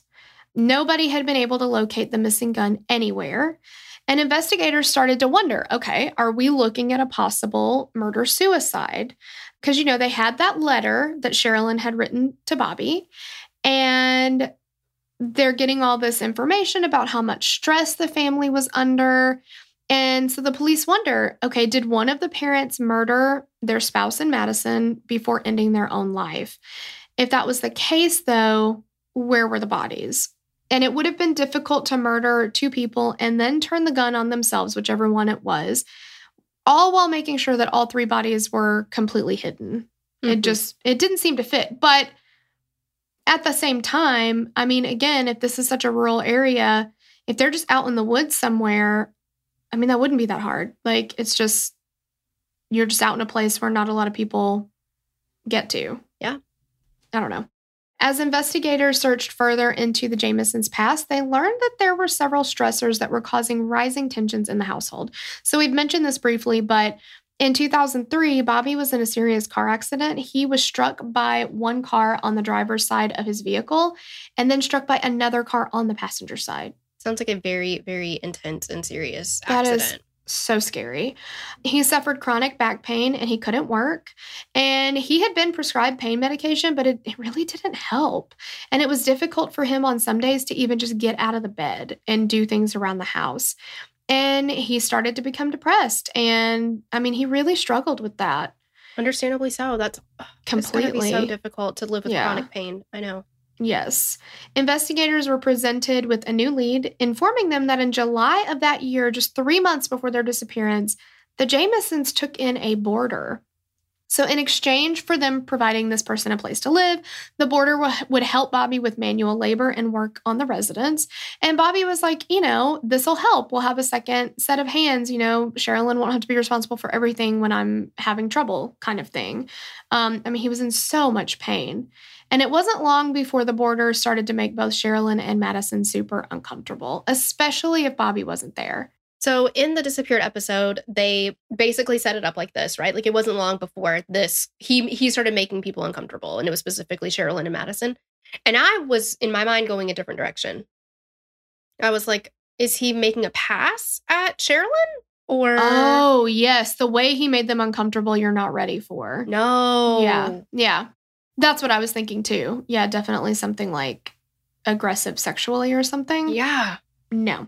Nobody had been able to locate the missing gun anywhere. And investigators started to wonder okay, are we looking at a possible murder suicide? Because, you know, they had that letter that Sherilyn had written to Bobby, and they're getting all this information about how much stress the family was under. And so the police wonder okay, did one of the parents murder their spouse in Madyson before ending their own life? If that was the case, though, where were the bodies? And it would have been difficult to murder two people and then turn the gun on themselves, whichever one it was, all while making sure that all three bodies were completely hidden. It Mhm. just it didn't seem to fit. But at the same time, I mean, again, if this is such a rural area, if they're just out in the woods somewhere, I mean, that wouldn't be that hard. Like it's just you're just out in a place where not a lot of people get to. Yeah. I don't know. As investigators searched further into the Jamisons' past, they learned that there were several stressors that were causing rising tensions in the household. So we've mentioned this briefly, but in 2003, Bobby was in a serious car accident. He was struck by one car on the driver's side of his vehicle and then struck by another car on the passenger side. Sounds like a very, very intense and serious That is- accident. so scary. He suffered chronic back pain and he couldn't work. And he had been prescribed pain medication, but it, it really didn't help. And it was difficult for him on some days to even just get out of the bed and do things around the house. And he started to become depressed. And I mean, he really struggled with that Understandably so. That's ugh, it's gotta completely. so difficult to live with Yeah. chronic pain. I know. Yes. Investigators were presented with a new lead, informing them that in July of that year, just three months before their disappearance, the Jamesons took in a boarder. So, in exchange for them providing this person a place to live, the boarder wa- would help Bobby with manual labor and work on the residence. And Bobby was like, you know, this will help. We'll have a second set of hands. You know, Sherilyn won't have to be responsible for everything when I'm having trouble, kind of thing. Um, I mean, he was in so much pain. And it wasn't long before the boarder started to make both Sherilyn and Madyson super uncomfortable, especially if Bobby wasn't there. So in the disappeared episode, they basically set it up like this, right? Like it wasn't long before this he he started making people uncomfortable, and it was specifically Sherilyn and Madyson. And I was in my mind going a different direction. I was like, is he making a pass at Sherilyn? Or Oh, yes. The way he made them uncomfortable, you're not ready for. no. Yeah. Yeah. That's what I was thinking too. Yeah, definitely something like aggressive sexually or something. Yeah. No.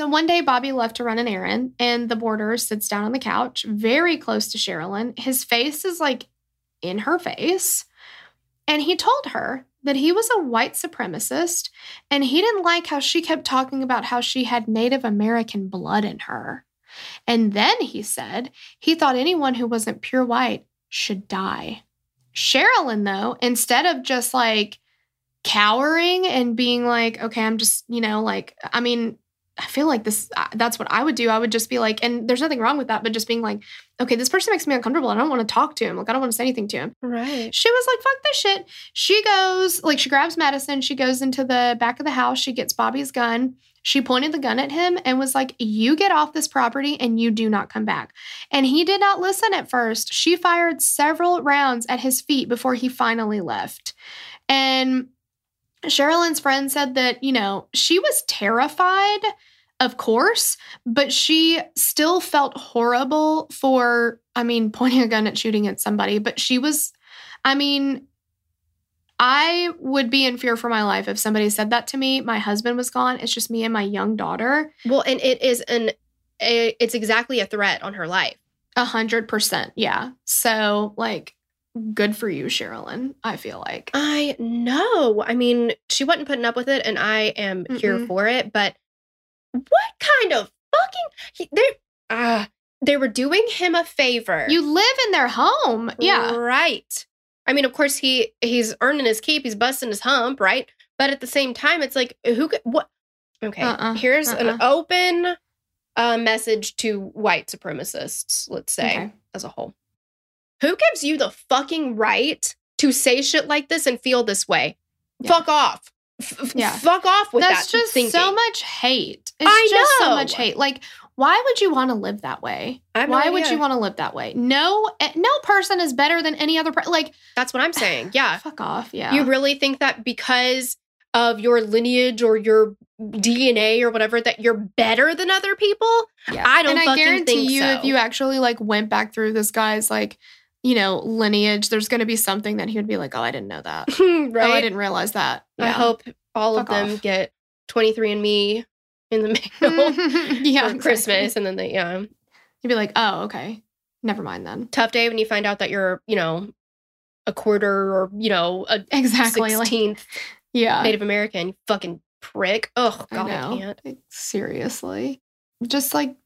So one day, Bobby left to run an errand, and the boarder sits down on the couch, very close to Sherilyn. His face is like in her face. And he told her that he was a white supremacist, and he didn't like how she kept talking about how she had Native American blood in her. And then he said he thought anyone who wasn't pure white should die. Sherilyn, though, instead of just like cowering and being like, okay, I'm just, you know, like, I mean, I feel like this, uh, that's what I would do. I would just be like, and there's nothing wrong with that, but just being like, okay, this person makes me uncomfortable. I don't want to talk to him. Like, I don't want to say anything to him. Right. She was like, fuck this shit. She goes, like, she grabs Madyson. She goes into the back of the house. She gets Bobby's gun. She pointed the gun at him and was like, You get off this property and you do not come back. And he did not listen at first. She fired several rounds at his feet before he finally left. And Sherilyn's friend said that, you know, she was terrified, of course, but she still felt horrible for, I mean, *laughs* pointing a gun at shooting at somebody. But she was, I mean, I would be in fear for my life if somebody said that to me. My husband was gone. It's just me and my young daughter. Well, and it is an, it's exactly a threat on her life. A hundred percent. Yeah. So, like, good for you, Sherilyn, I feel like. I know. I mean, she wasn't putting up with it, and I am here Mm-mm. for it. But what kind of fucking he, they? Uh, they were doing him a favor. You live in their home. Yeah. right. I mean, of course he he's earning his keep. He's busting his hump, right? But at the same time, it's like who could what? Okay, Uh-uh, here's an uh-uh. open uh, message to white supremacists. Let's say Okay. as a whole. Who gives you the fucking right to say shit like this and feel this way? Yeah. Fuck off. F- Yeah. Fuck off with That's that That's just thinking. so much hate. It's I just so much hate. Like, why would you want to live that way? Have no Why would you want to live that way? No, eh, no person is better than any other person. Like, That's what I'm saying. *sighs* Yeah. fuck off. Yeah. You really think that because of your lineage or your DNA or whatever that you're better than other people? Yeah. I don't and I guarantee you, so. if you actually like went back through this guy's like, you know, lineage, there's going to be something that he would be like, oh, I didn't know that. right? *laughs* Oh, I didn't realize that. I hope all Fuck of them off. get 23andMe in the mail *laughs* yeah, *laughs* for exactly. Christmas. And then they, yeah. You'd be like, oh, okay, never mind then. Tough day when you find out that you're, you know, a quarter or, you know, a Exactly. Like, yeah, Native American. You fucking prick. Oh, God, I, know. can't. Like, seriously, just like,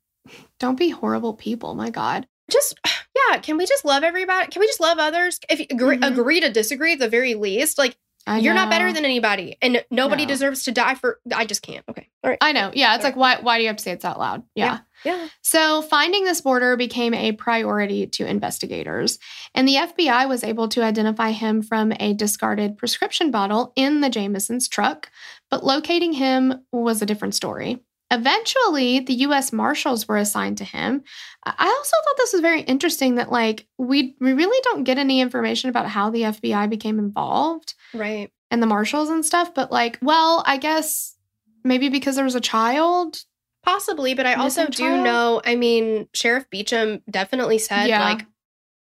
don't be horrible people. My God. just *sighs* yeah can we just love everybody can we just love others if you agree, Mhm. agree to disagree at the very least like I You're not better than anybody, and nobody No. deserves to die for. I just can't. Okay. All right. I know. Yeah. It's like, why, why do you have to say it's out loud? Yeah. Yeah. So, finding this boarder became a priority to investigators, and the FBI was able to identify him from a discarded prescription bottle in the Jamison's truck, but locating him was a different story. Eventually, the US Marshals were assigned to him. I also thought this was very interesting that, like, we, we really don't get any information about how the FBI became involved Right. and the Marshals and stuff, but, like, well, I guess maybe because there was a child Possibly, but I also do child? know. I mean, Sheriff Beauchamp definitely said Yeah. like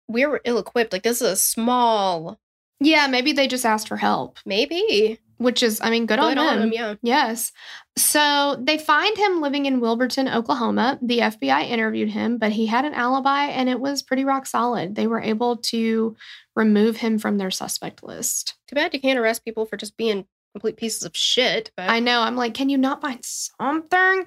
we were ill equipped. Like this is a small, Yeah, maybe they just asked for help, maybe which is, I mean, good, on good on them. him. Yeah. Yes. So they find him living in Wilburton, Oklahoma. The FBI interviewed him, but he had an alibi and it was pretty rock solid. They were able to remove him from their suspect list. Too bad you can't arrest people for just being complete pieces of shit. But I know. I'm like, can you not find something?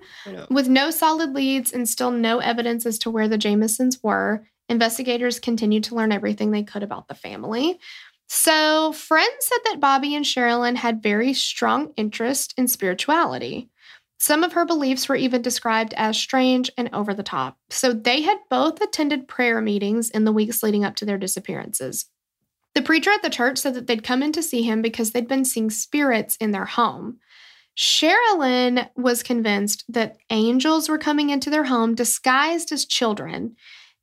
With no solid leads and still no evidence as to where the Jamisons were, investigators continued to learn everything they could about the family. So, friends said that Bobby and Sherilyn had very strong interest in spirituality. Some of her beliefs were even described as strange and over the top. So, they had both attended prayer meetings in the weeks leading up to their disappearances. The preacher at the church said that they'd come in to see him because they'd been seeing spirits in their home. Sherilyn was convinced that angels were coming into their home disguised as children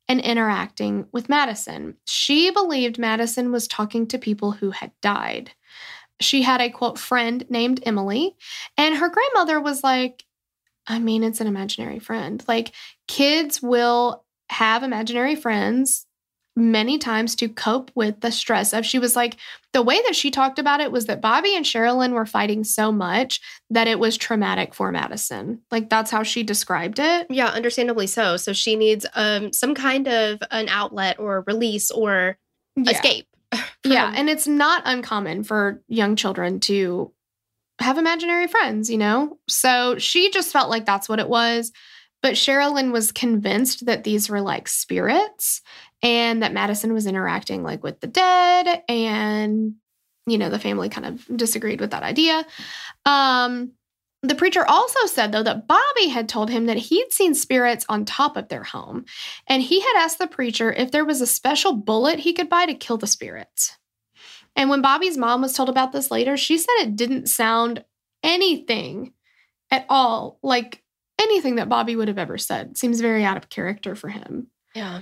and interacting with Madyson. She believed Madyson was talking to people who had died. She had a quote friend named Emily, and her grandmother was like, I mean, it's an imaginary friend. Like, kids will have imaginary friends many times to cope with the stress of she was like the way that she talked about it was that Bobby and Sherilyn were fighting so much that it was traumatic for Madyson. Like that's how she described it. yeah, understandably so. So she needs um some kind of an outlet or release or Yeah. escape. *laughs* Yeah, and it's not uncommon for young children to have imaginary friends, you know? So she just felt like that's what it was. But Sherilyn was convinced that these were like spirits and that Madyson was interacting like with the dead. And, you know, the family kind of disagreed with that idea. Um, the preacher also said, though, that Bobby had told him that he'd seen spirits on top of their home. And he had asked the preacher if there was a special bullet he could buy to kill the spirits. And when Bobby's mom was told about this later, she said it didn't sound anything at all like anything that Bobby would have ever said. Seems very out of character for him. yeah.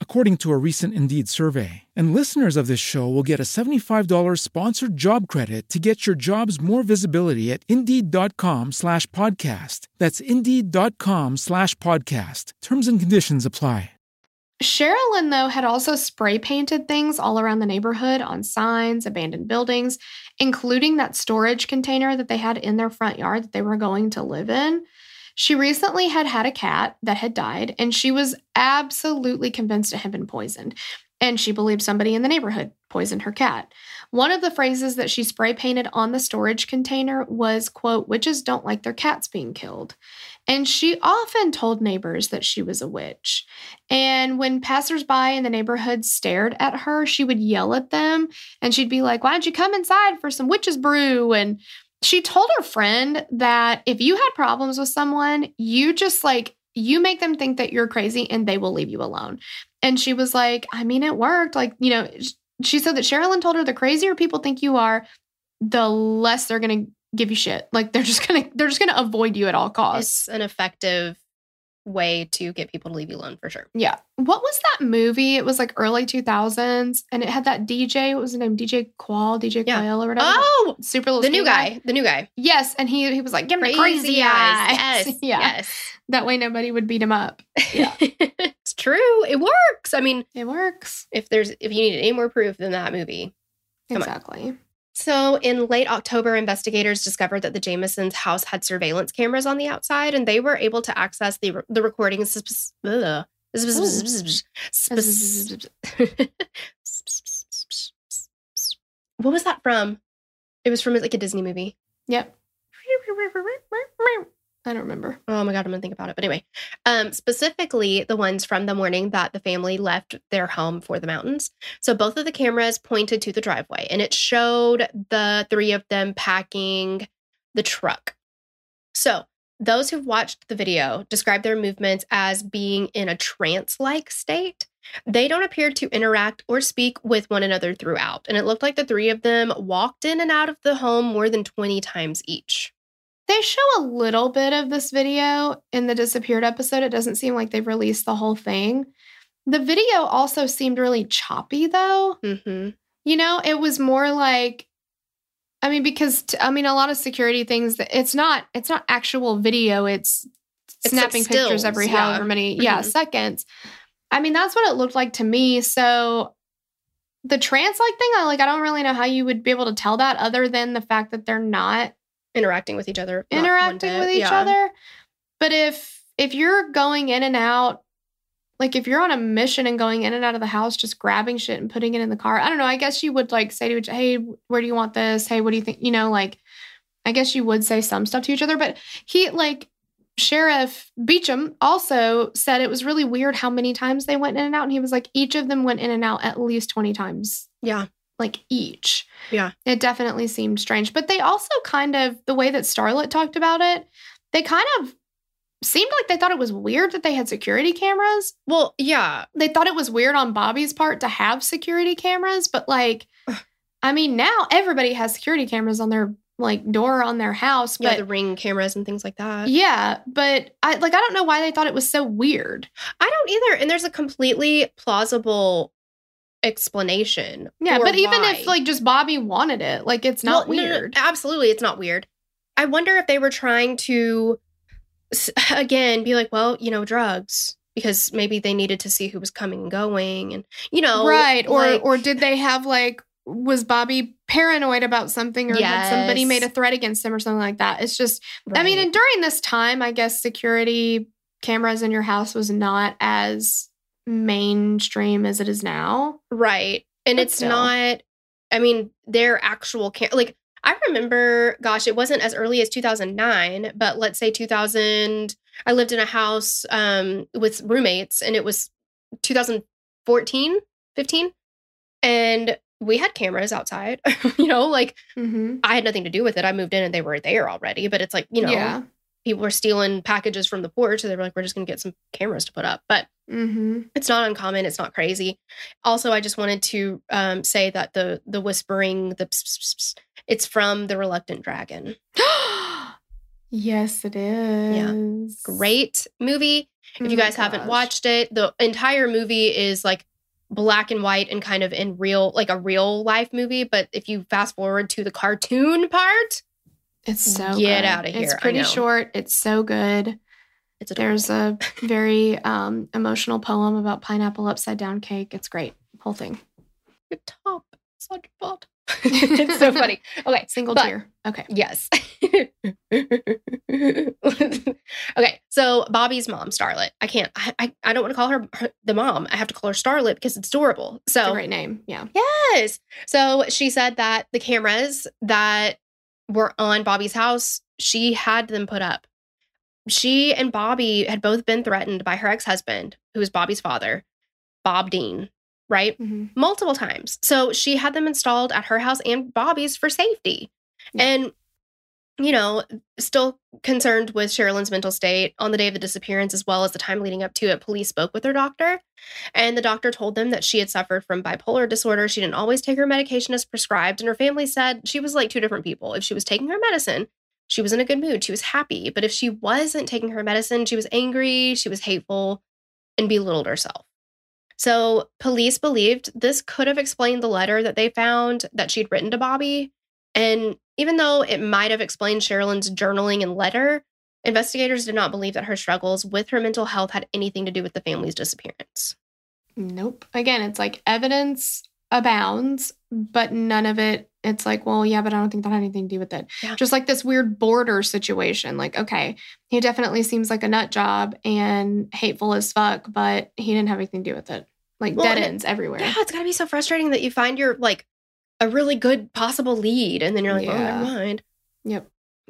according to a recent Indeed survey. And listeners of this show will get a $75 sponsored job credit to get your jobs more visibility at Indeed.com slash podcast. That's Indeed.com slash podcast. Terms and conditions apply. Sherilyn, though, had also spray painted things all around the neighborhood on signs, abandoned buildings, including that storage container that they had in their front yard that they were going to live in. She recently had had a cat that had died, and she was absolutely convinced it had been poisoned. and she believed somebody in the neighborhood poisoned her cat. One of the phrases that she spray painted on the storage container was, quote, witches don't like their cats being killed. And she often told neighbors that she was a witch. And when passersby in the neighborhood stared at her, she would yell at them and she'd be like, Why don't you come inside for some witch's brew? And she told her friend that if you had problems with someone, you just like, you make them think that you're crazy and they will leave you alone. And she was like, I mean, it worked. Like, you know, she said that Sherilyn told her the crazier people think you are, the less they're going to give you shit. Like they're just going to they're just going to avoid you at all costs. It's an effective way to get people to leave you alone for sure. Yeah. What was that movie? It was like early 2000s and it had that DJ, what was his name? DJ Qual, DJ Yeah. Quail or whatever. Oh, super little the new skinny guy. The new guy. Yes, and he he was like, "Give me crazy, eyes." Yes. *laughs* yeah. Yes. That way nobody would beat him up. Yeah. *laughs* it's true. It works. I mean, It works. if there's if you need any more proof than that movie. Come on. So, in late October, investigators discovered that the Jamisons' house had surveillance cameras on the outside, and they were able to access the the recordings. sp- what was that from? It was from like a Disney movie. Yep. *laughs* I don't remember. Oh my god, I'm gonna think about it. But anyway, um, specifically the ones from the morning that the family left their home for the mountains. So both of the cameras pointed to the driveway, and it showed the three of them packing the truck. So those who've watched the video describe their movements as being in a trance-like state. They don't appear to interact or speak with one another throughout, and it looked like the three of them walked in and out of the home more than 20 times each. They show a little bit of this video in the disappeared episode. It doesn't seem like they've released the whole thing. The video also seemed really choppy, though. Mm-hmm. You know, it was more like, I mean, because t- I mean, a lot of security things. It's not. It's not actual video. It's, It's snapping like pictures every yeah. however many yeah Mhm. seconds. I mean, that's what it looked like to me. So the trance like thing, I like. I don't really know how you would be able to tell that other than the fact that they're not interacting with each other interacting with each Yeah. other. But if if you're going in and out, like if you're on a mission and going in and out of the house, just grabbing shit and putting it in the car, I don't know. I guess you would like say to each, hey, where do you want this? Hey, what do you think? You know, like I guess you would say some stuff to each other. But he like Sheriff Beauchamp also said it was really weird how many times they went in and out. And he was like, each of them went in and out at least 20 times yeah like each. Yeah. It definitely seemed strange. But they also kind of, the way that Starlet talked about it, they kind of seemed like they thought it was weird that they had security cameras. well yeah They thought it was weird on Bobby's part to have security cameras, but like, I mean, now everybody has security cameras on their like door on their house. yeah the ring cameras and things like that yeah, but I like I don't know why they thought it was so weird. i don't either and there's a completely plausible explanation Yeah, but even if like just Bobby wanted it, like it's not Well, no, no, weird. absolutely it's not weird. I wonder if they were trying to again be like well you know drugs because maybe they needed to see who was coming and going and you know right or like- or did they have like was bobby paranoid about something or had somebody made a threat against him or something like that? It's just i mean and during this time i guess security cameras in your house was not as mainstream as it is now Right. And But it's still. not, I mean, their actual, cam- like, I remember, gosh, it wasn't as early as 2009, but let's say 2000, I lived in a house um, with roommates and it was 2014, 15. And we had cameras outside, *laughs* you know, like mm-hmm. I had nothing to do with it. I moved in and they were there already, but it's like, you know, yeah people were stealing packages from the porch. So they were like, we're just going to get some cameras to put up. But mm-hmm. it's not uncommon it's not crazy also i just wanted to um, say that the the whispering the it's from the reluctant dragon *gasps* yes it is Yeah, great movie if Oh you guys haven't watched it the entire movie is like black and white and kind of in real like a real life movie but if you fast forward to the cartoon *laughs* part it's so Get good. of here, it's pretty short it's so good it's adorable. There's a very um, emotional poem about pineapple upside down cake. It's great. Whole thing. Your top such bot *laughs* it's so funny. Okay. Single but- tear. Okay. Yes. *laughs* okay, so Bobby's mom, Starlet. I can't. I, I, I don't want to call her, her the mom. I have to call her Starlet because it's adorable. It's So great name. Yeah. yes. So she said that the cameras that were on Bobby's house, she had them put up. She and Bobby had both been threatened by her ex husband, who was Bobby's father, Bob Dean. Right Mhm. multiple times. So she had them installed at her house and Bobby's for safety. Yeah. And, you know, still concerned with Sherilyn's mental state on the day of the disappearance, as well as the time leading up to it, police spoke with her doctor. And the doctor told them that she had suffered from bipolar disorder. She didn't always take her medication as prescribed. And her family said she was like two different people. If she was taking her medicine, she was in a good mood. She was happy. But if she wasn't taking her medicine, she was angry, she was hateful, and belittled herself. So police believed this could have explained the letter that they found that she'd written to Bobby. And even though it might have explained Sherilyn's journaling and letter, investigators did not believe that her struggles with her mental health had anything to do with the family's disappearance. Nope. Again, it's like evidence abounds, but none of it. It's like, well, yeah, but I don't think that had anything to do with it. Yeah. Just like this weird boarder situation. Like, okay, he definitely seems like a nut job and hateful as fuck, but he didn't have anything to do with it. Like Well, dead and it- ends everywhere. Yeah, it's got to be so frustrating that you find your like a really good possible lead and then you're like, oh, never mind. Yep.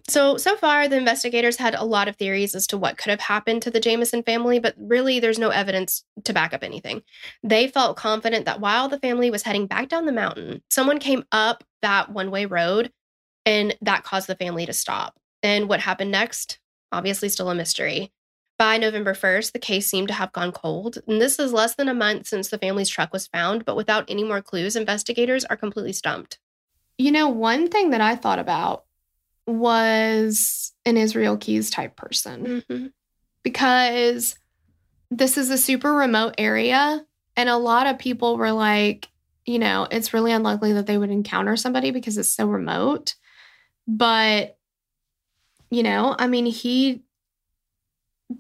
So, so far, the investigators had a lot of theories as to what could have happened to the Jamison family, but really, there's no evidence to back up anything. They felt confident that while the family was heading back down the mountain, someone came up that one way road and that caused the family to stop. And what happened next? Obviously, still a mystery. By November 1st, the case seemed to have gone cold. And this is less than a month since the family's truck was found, but without any more clues, investigators are completely stumped. You know, one thing that I thought about was an Israel Keys type person. Mm-hmm. because this is a super remote area and a lot of people were like you know it's really unlikely that they would encounter somebody because it's so remote but you know i mean he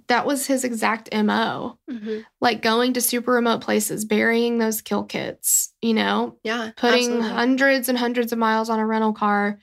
that was his exact mo Mm-hmm. like going to super remote places burying those kill kits you know Yeah. putting absolutely. hundreds and hundreds of miles on a rental car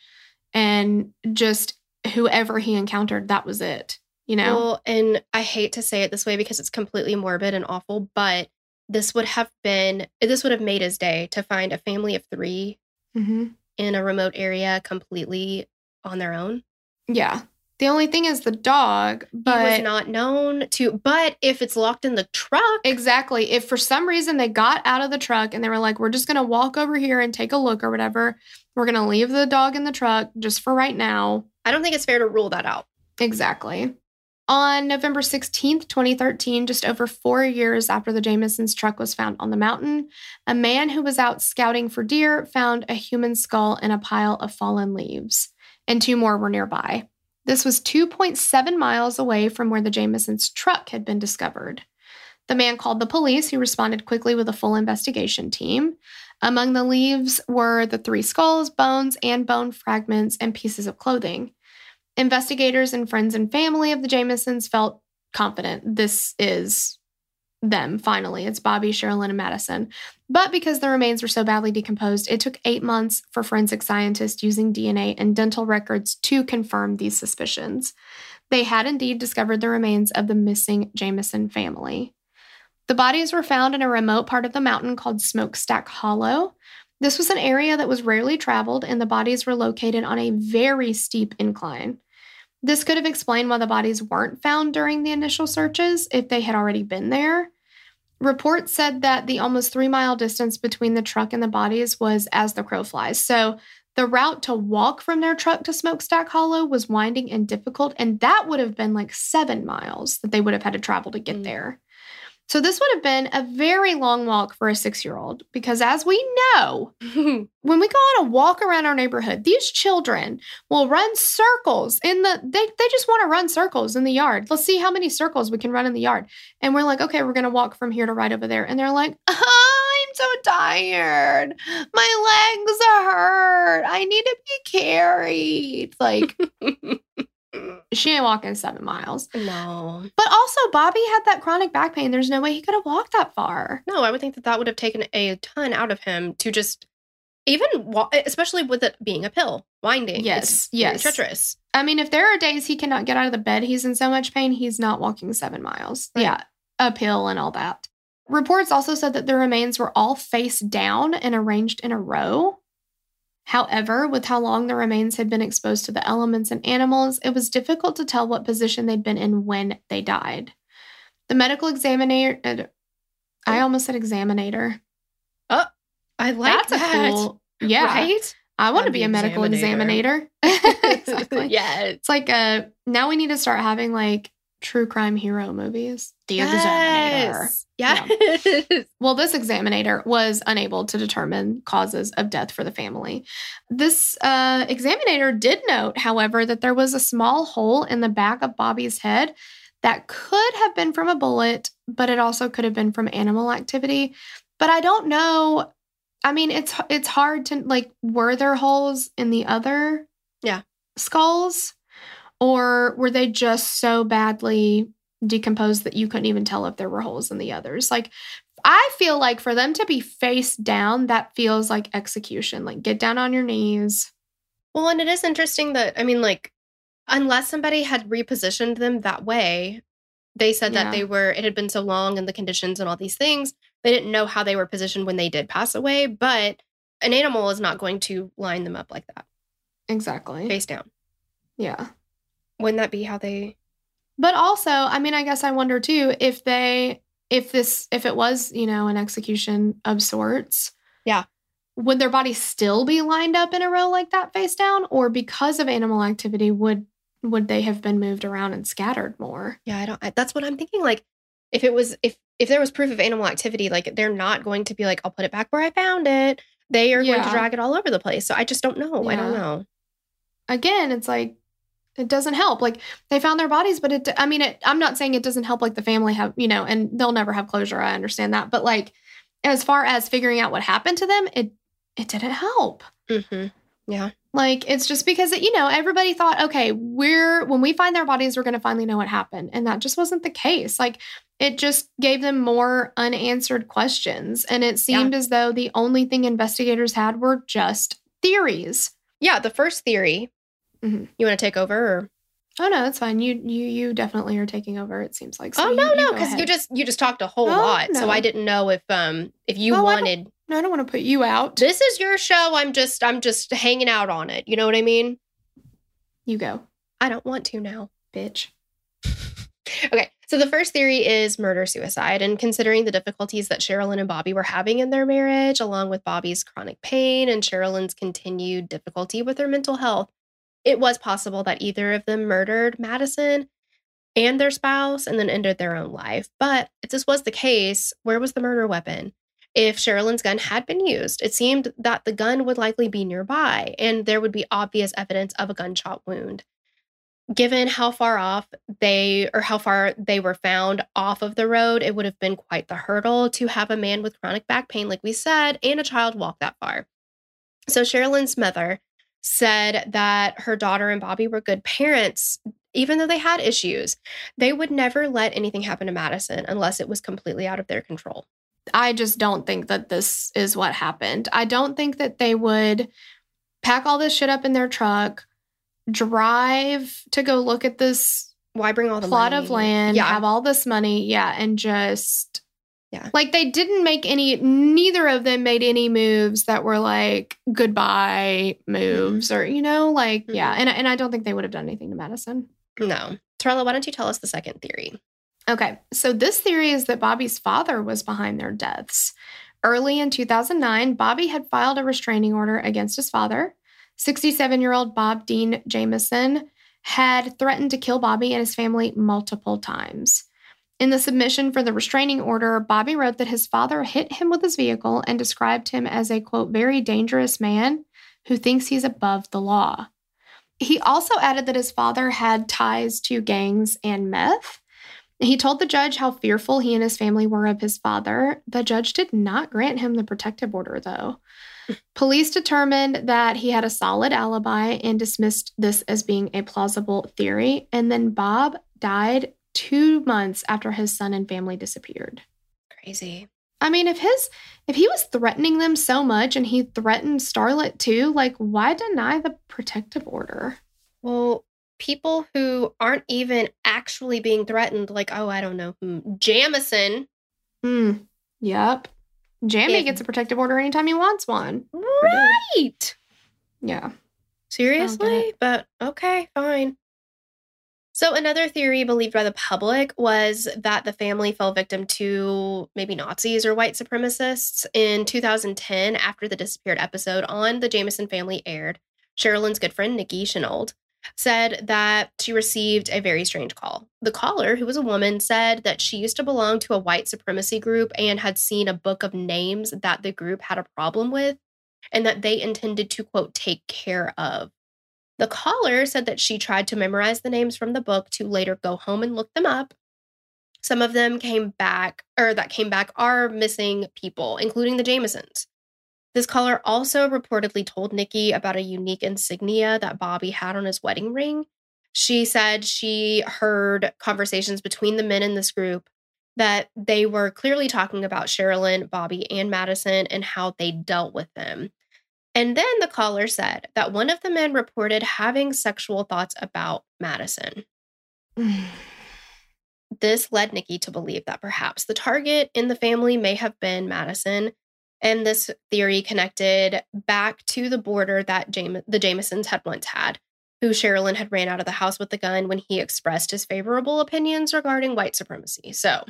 and just whoever he encountered that was it you know Well, and I hate to say it this way because it's completely morbid and awful, but this would have been this would have made his day to find a family of 3 hmm in a remote area completely on their own. Yeah. The only thing is the dog, He was but not known to but if it's locked in the truck, exactly. If for some reason they got out of the truck and they were like, we're just going to walk over here and take a look or whatever, we're going to leave the dog in the truck just for right now. I don't think it's fair to rule that out. Exactly. On November 16th, 2013, just over four years after the Jamisons' truck was found on the mountain, a man who was out scouting for deer found a human skull in a pile of fallen leaves, and two more were nearby. This was 2.7 miles away from where the Jamisons' truck had been discovered. The man called the police, who responded quickly with a full investigation team. Among the leaves were the three skulls, bones, and bone fragments, and pieces of clothing. Investigators and friends and family of the Jamisons felt confident this is them finally. It's Bobby, Sherilyn, and Madyson. But because the remains were so badly decomposed, it took eight months for forensic scientists using DNA and dental records to confirm these suspicions. They had indeed discovered the remains of the missing Jamison family. The bodies were found in a remote part of the mountain called Smokestack Hollow. This was an area that was rarely traveled, and the bodies were located on a very steep incline. This could have explained why the bodies weren't found during the initial searches if they had already been there. Reports said that the almost three mile distance between the truck and the bodies was as the crow flies. So the route to walk from their truck to Smokestack Hollow was winding and difficult, and that would have been like seven miles that they would have had to travel to get Mm. there. So this would have been a very long walk for a six year old because, as we know, *laughs* when we go on a walk around our neighborhood, these children will run circles in the they they just want to run circles in the yard. Let's see how many circles we can run in the yard. And we're like, okay, we're gonna walk from here to right over there. And they're like, oh, *laughs* I'm so tired. My legs are hurt. I need to be carried. Like *laughs* she ain't walking seven miles. no. But also Bobby had that chronic back pain. There's no way he could have walked that far. No, I would think that that would have taken a ton out of him to just Even especially with it being a pill, winding. Yes, It's yes. treacherous. I mean, if there are days he cannot get out of the bed, he's in so much pain, he's not walking seven miles. Right. Yeah, uphill and all that. Reports also said that the remains were all face down and arranged in a row. However, with how long the remains had been exposed to the elements and animals, it was difficult to tell what position they'd been in when they died. The medical examiner, uh, I almost said examinator. Oh, I like That's that. a cool, yeah. Right? I want to be a medical examinator. examiner. *laughs* *laughs* exactly. yeah. It's like uh now we need to start having like true crime hero movies. The examiner. Yes. Yes. *laughs* Well, this examiner was unable to determine causes of death for the family. This uh, examiner did note, however, that there was a small hole in the back of Bobby's head that could have been from a bullet, but it also could have been from animal activity. But I don't know. I mean, it's it's hard to like. Were there holes in the other Yeah. skulls, or were they just so badly decomposed that you couldn't even tell if there were holes in the others? Like, I feel like for them to be face down, that feels like execution. Like, get down on your knees. Well, and it is interesting that, I mean, like, unless somebody had repositioned them that way, they said Yeah. that they were, it had been so long and the conditions and all these things, they didn't know how they were positioned when they did pass away. But an animal is not going to line them up like that, Exactly. face down. Yeah. Wouldn't that be how they, But also, I mean, I guess I wonder too if they, if this, if it was, you know, an execution of sorts. Yeah. Would their bodies still be lined up in a row like that face down? Or because of animal activity, would, would they have been moved around and scattered more? yeah, I don't, I, that's what I'm thinking. Like, if it was, if, if there was proof of animal activity, like, they're not going to be like, I'll put it back where I found it. They are going to drag it all over the place. So I just don't know. I don't know. again, it's like it doesn't help. Like they found their bodies, but it. I mean, it, I'm not saying it doesn't help. Like the family have, you know, and they'll never have closure. I understand that, but like as far as figuring out what happened to them, it it didn't help. hmm Yeah. Like it's just because it, you know everybody thought, okay, we're when we find their bodies, we're going to finally know what happened, and that just wasn't the case. Like it just gave them more unanswered questions, and it seemed as though the only thing investigators had were just theories. Yeah. The first theory, Mhm. you want to take over or? Oh no, that's fine. You you you definitely are taking over. It seems like. So oh no, you no, because you just you just talked a whole Oh, lot, so. I didn't know if um if you Oh, I wanted. No, I don't want to put you out. This is your show. I'm just I'm just hanging out on it. You know what I mean? You go, I don't want to now. bitch. *laughs* Okay, so the first theory is murder suicide, and considering the difficulties that Sherilyn and Bobby were having in their marriage, along with Bobby's chronic pain and Sherilyn's continued difficulty with her mental health, it was possible that either of them murdered Madyson and their spouse and then ended their own life. But if this was the case, where was the murder weapon? If Sherilyn's gun had been used, it seemed that the gun would likely be nearby and there would be obvious evidence of a gunshot wound given how far off they or how far they were found off of the road, it would have been quite the hurdle to have a man with chronic back pain, like we said, and a child walk that far. So Sherilyn's mother said that her daughter and Bobby were good parents, even though they had issues. They would never let anything happen to Madyson unless it was completely out of their control. I just don't think that this is what happened. I don't think that they would pack all this shit up in their truck, drive to go look at this Why bring all the plot money? of land, Yeah. have all this money, yeah, and just Yeah. Like they didn't make any neither of them made any moves that were like goodbye moves or you know, like yeah, Mhm. and and I don't think they would have done anything to Madyson. No. Torella, why don't you tell us the second theory? Okay, so this theory is that Bobby's father was behind their deaths. Early in 2009, Bobby had filed a restraining order against his father. 67 year old Bob Dean Jamison had threatened to kill Bobby and his family multiple times. In the submission for the restraining order, Bobby wrote that his father hit him with his vehicle and described him as a quote, very dangerous man who thinks he's above the law. He also added that his father had ties to gangs and meth. He told the judge how fearful he and his family were of his father. The judge did not grant him the protective order, though. Police determined that he had a solid alibi and dismissed this as being a plausible theory. And then Bob died two months after his son and family disappeared. Crazy. I mean, if his if he was threatening them so much and he threatened Starlet too, like why deny the protective order? Well, people who aren't even actually being threatened, like, oh, I don't know, hmm, Jamison. Hmm. Yep. Jamie gets a protective order anytime he wants one. Right. Yeah. Seriously? But okay, fine. So, another theory believed by the public was that the family fell victim to maybe Nazis or white supremacists. In 2010, after the disappeared episode on The Jamison Family aired, Sherilyn's good friend, Nikki Chenault, said that she received a very strange call. The caller, who was a woman, said that she used to belong to a white supremacy group and had seen a book of names that the group had a problem with and that they intended to, quote, take care of. The caller said that she tried to memorize the names from the book to later go home and look them up. Some of them came back, or that came back are missing people, including the Jamisons. This caller also reportedly told Nikki about a unique insignia that Bobby had on his wedding ring. She said she heard conversations between the men in this group that they were clearly talking about Sherilyn, Bobby, and Madyson and how they dealt with them. And then the caller said that one of the men reported having sexual thoughts about Madyson. *sighs* This led Nikki to believe that perhaps the target in the family may have been Madyson. And this theory connected back to the boarder that the Jamisons had once had, who Sherilyn had ran out of the house with the gun when he expressed his favorable opinions regarding white supremacy. So,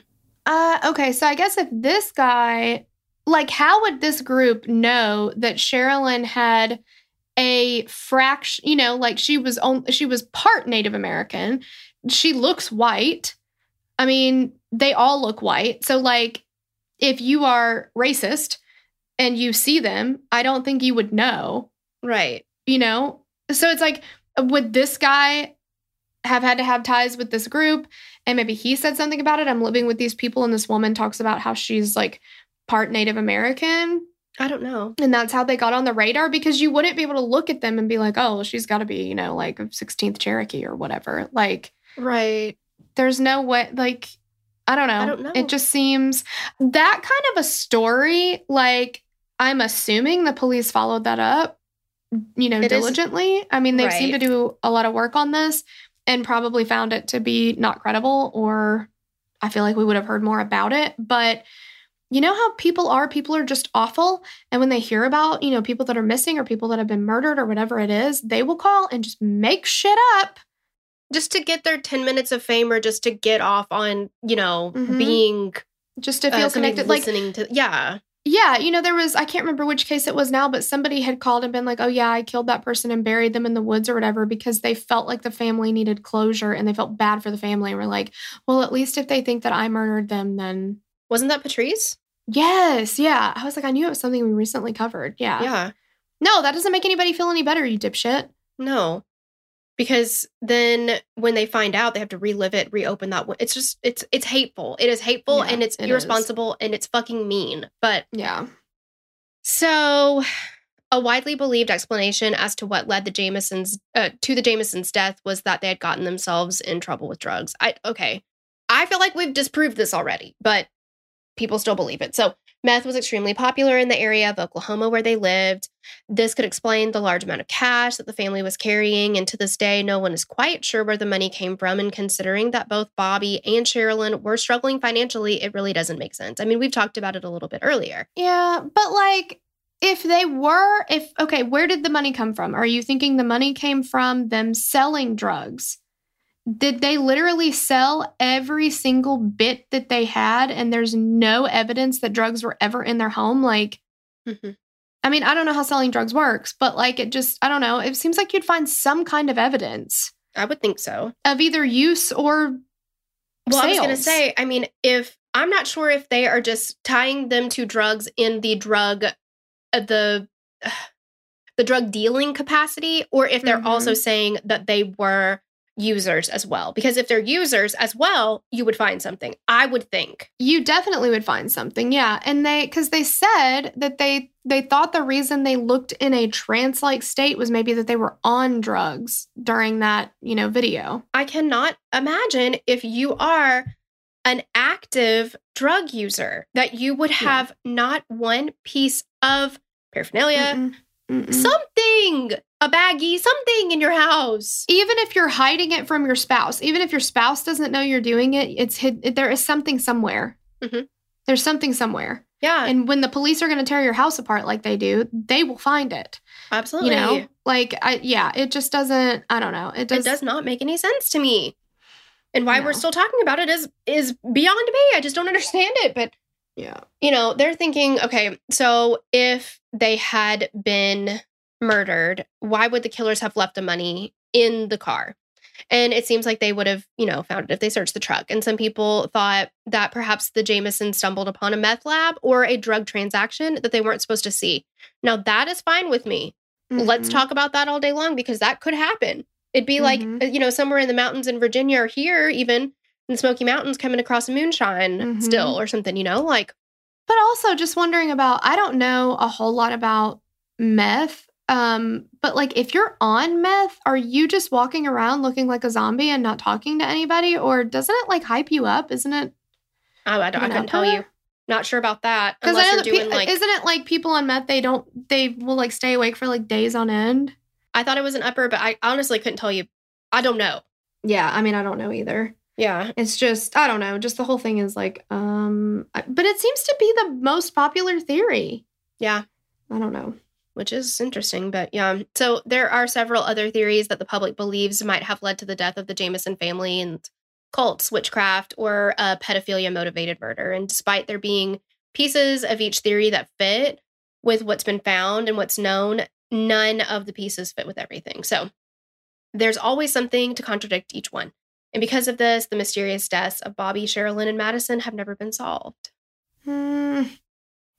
Uh, okay, so I guess if this guy, like, how would this group know that Sherilyn had a fraction? You know, like she was on, she was part Native American. She looks white. I mean, they all look white. So, like, if you are racist and you see them, I don't think you would know. right. You know, so it's like, would this guy have had to have ties with this group and maybe he said something about it i'm living with these people and this woman talks about how she's like part native american I don't know. and that's how they got on the radar because you wouldn't be able to look at them and be like oh she's got to be you know like a 16th cherokee or whatever like Right. there's no way like i don't know I don't know. it just seems that kind of a story like i'm assuming the police followed that up you know It is- diligently i mean they seem to do a lot of work on this and probably found it to be not credible or i feel like we would have heard more about it but you know how people are people are just awful and when they hear about you know people that are missing or people that have been murdered or whatever it is they will call and just make shit up Just to get their 10 minutes of fame or just to get off on, you know, Mhm. being just to uh, feel somebody connected like listening to, yeah. Yeah, you know, there was, I can't remember which case it was now, but somebody had called and been like, oh, yeah, I killed that person and buried them in the woods or whatever because they felt like the family needed closure and they felt bad for the family. And we're like, well, at least if they think that I murdered them, then Wasn't that Patrice? Yes, yeah. I was like, I knew it was something we recently covered. Yeah. Yeah. No, that doesn't make anybody feel any better, you dipshit. No. Because then when they find out, they have to relive it, reopen that. one. It's just, it's, it's hateful. It is hateful Yeah, and it's it is. irresponsible and it's fucking mean. But Yeah. So, a widely believed explanation as to what led the Jamisons uh, to the Jamisons' death was that they had gotten themselves in trouble with drugs. I okay, I feel like we've disproved this already, but people still believe it. So, meth was extremely popular in the area of Oklahoma where they lived. This could explain the large amount of cash that the family was carrying, and to this day, no one is quite sure where the money came from. And considering that both Bobby and Sherilyn were struggling financially, it really doesn't make sense. I mean, we've talked about it a little bit earlier. Yeah. But like, if they were, if, okay, where did the money come from? Are you thinking the money came from them selling drugs? Did they literally sell every single bit that they had and there's no evidence that drugs were ever in their home? Like, Mhm. I mean, I don't know how selling drugs works, but like, it just, I don't know. It seems like you'd find some kind of evidence I would think so. of either use or. Well, I was going to say, I mean, if I'm not sure if they are just tying them to drugs in the drug, uh, the *sighs* the drug dealing capacity, or if they're Mhm. also saying that they were users as well. Because if they're users as well, you would find something. I would think. you definitely would find something yeah and they because they said that they they thought the reason they looked in a trance like state was maybe that they were on drugs during that you know video I cannot imagine if you are an active drug user, that you would have not one piece of paraphernalia, Mm-mm. Mm-mm. something, a baggie, something in your house. even if you're hiding it from your spouse, even if your spouse doesn't know you're doing it, it's hid. There is something somewhere. Mhm. There's something somewhere, Yeah, and when the police are going to tear your house apart like they do, they will find it. absolutely. You know, like I yeah, it just doesn't. I don't know. It does. it does not make any sense to me. And why we're still talking about it is is beyond me. I just don't *laughs* understand it. But Yeah. you know, they're thinking, okay, so if they had been murdered, why would the killers have left the money in the car? And it seems like they would have, you know, found it if they searched the truck. And some people thought that perhaps the Jamison stumbled upon a meth lab or a drug transaction that they weren't supposed to see. Now, that is fine with me. Let's Mhm. talk about that all day long because that could happen. It'd be like, Mhm. uh, you know, somewhere in the mountains in Virginia or here, even in the Smoky Mountains, coming across a moonshine Mhm. still or something, you know? Like, But also just wondering about I don't know a whole lot about meth. Um, but like if you're on meth, are you just walking around looking like a zombie and not talking to anybody? Or doesn't it like hype you up? Isn't it? oh, I, don't, I couldn't tell you. Not sure about that. Because I know that pe- doing like, isn't it like people on meth, they don't they will like stay awake for like days on end? I thought it was an upper, but I honestly couldn't tell you. I don't know. Yeah, I mean I don't know either. Yeah. It's just I don't know, just the whole thing is like um but it seems to be the most popular theory. Yeah. I don't know. Which is interesting, but yeah. So there are several other theories that the public believes might have led to the death of the Jamison family and cults, witchcraft, or a pedophilia motivated murder. And despite there being pieces of each theory that fit with what's been found and what's known, none of the pieces fit with everything. So there's always something to contradict each one. And because of this, the mysterious deaths of Bobby, Sherilyn, and Madyson have never been solved. Hmm.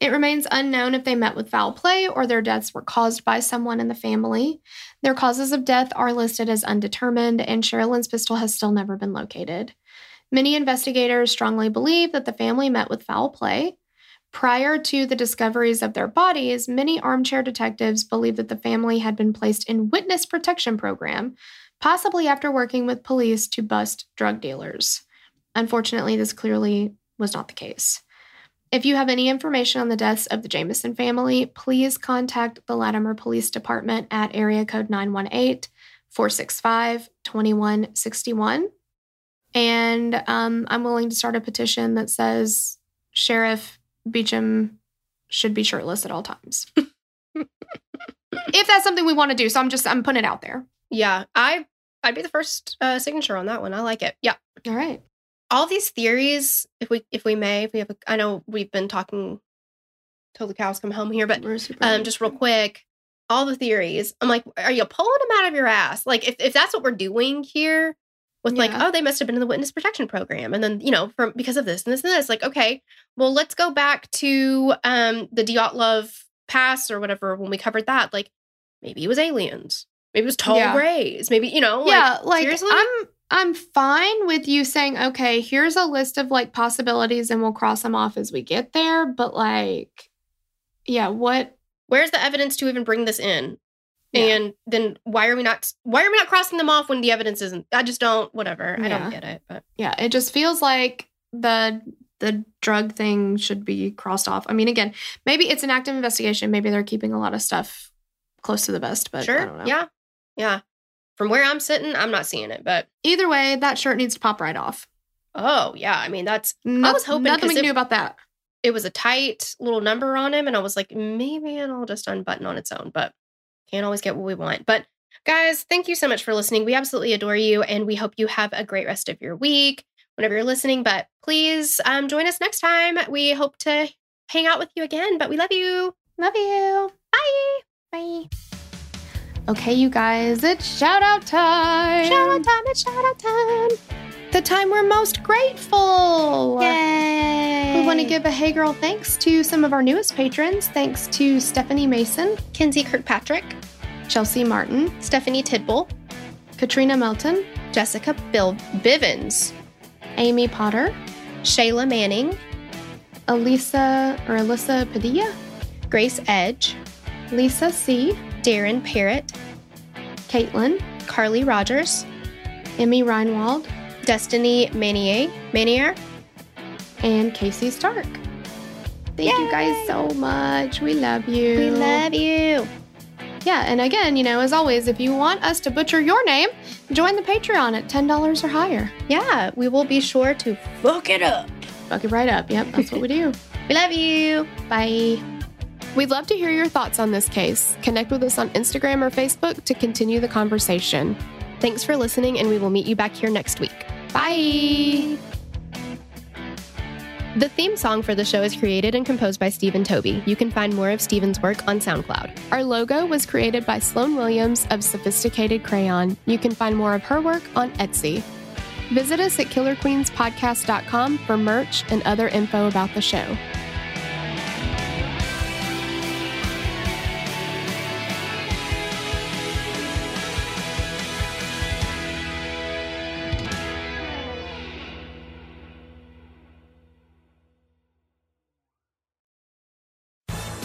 It remains unknown if they met with foul play or their deaths were caused by someone in the family. Their causes of death are listed as undetermined, and Sherilyn's pistol has still never been located. Many investigators strongly believe that the family met with foul play. Prior to the discoveries of their bodies, many armchair detectives believed that the family had been placed in witness protection program, possibly after working with police to bust drug dealers. Unfortunately, this clearly was not the case. If you have any information on the deaths of the Jamison family, please contact the Latimer Police Department at area code 918 465 2161. And um, I'm willing to start a petition that says Sheriff Beauchamp should be shirtless at all times. *laughs* if that's something we want to do. So I'm just, I'm putting it out there. Yeah, I I'd be the first uh, signature on that one. I like it. Yeah. All right. All these theories, if we if we may, if we have, a, I know we've been talking till the cows come home here, but um, just real quick, all the theories. I'm like, are you pulling them out of your ass? Like, if if that's what we're doing here, with like, oh, they must have been in the witness protection program, and then you know, from because of this and this and this, like, okay, well, let's go back to um the Dyatlov Pass or whatever when we covered that. Like, maybe it was aliens, maybe it was tall Yeah. grays, maybe you know, like, yeah, like seriously? I'm I'm fine with you saying, okay, here's a list of like possibilities and we'll cross them off as we get there. But like, yeah, what where's the evidence to even bring this in? Yeah. And then why are we not why are we not crossing them off when the evidence isn't? I just don't whatever. I Yeah. don't get it. But yeah, it just feels like the the drug thing should be crossed off. I mean, again, maybe it's an active investigation. Maybe they're keeping a lot of stuff close to the vest, but I don't sure. know. Yeah. Yeah. From where I'm sitting, I'm not seeing it. But Either way, that shirt needs to pop right off. oh yeah, I mean that's No- was hoping nothing we it- do about that. it was a tight little number on him, and I was like, maybe it'll just unbutton on its own, but can't always get what we want. But guys, thank you so much for listening. We absolutely adore you, and we hope you have a great rest of your week whenever you're listening. But please um, join us next time. We hope to hang out with you again, but we love you. Love you. Bye. Bye. Okay, you guys, it's shout out time. Shout out time, it's shout out time. the time we're most grateful. Yay. We want to give a Hey Girl thanks to some of our newest patrons. Thanks to Stephanie Mason, Kinsey Kirkpatrick, Chelsea Martin, Stephanie Tidball, Katrina Melton, Jessica Bill Bivens, Amy Potter, Shayla Manning, Elisa or Alyssa Padilla, Grace Edge, Lisa C., Darren Parrott, Caitlin, Carly Rogers, Emmy Reinwald, Destiny Manier, Manier, and Casey Stark. Thank you guys so much. We love you. We love you. Yeah, and again, you know, as always, if you want us to butcher your name, join the Patreon at $10 or higher. Yeah, we will be sure to fuck it up. Fuck it right up. Yep, that's what we do. *laughs* We love you. Bye. We'd love to hear your thoughts on this case. Connect with us on Instagram or Facebook to continue the conversation. Thanks for listening, and we will meet you back here next week. Bye. The theme song for the show is created and composed by Stephen Toby. You can find more of Stephen's work on SoundCloud. Our logo was created by Sloan Williams of Sophisticated Crayon. You can find more of her work on Etsy. Visit us at killerqueenspodcast.com for merch and other info about the show.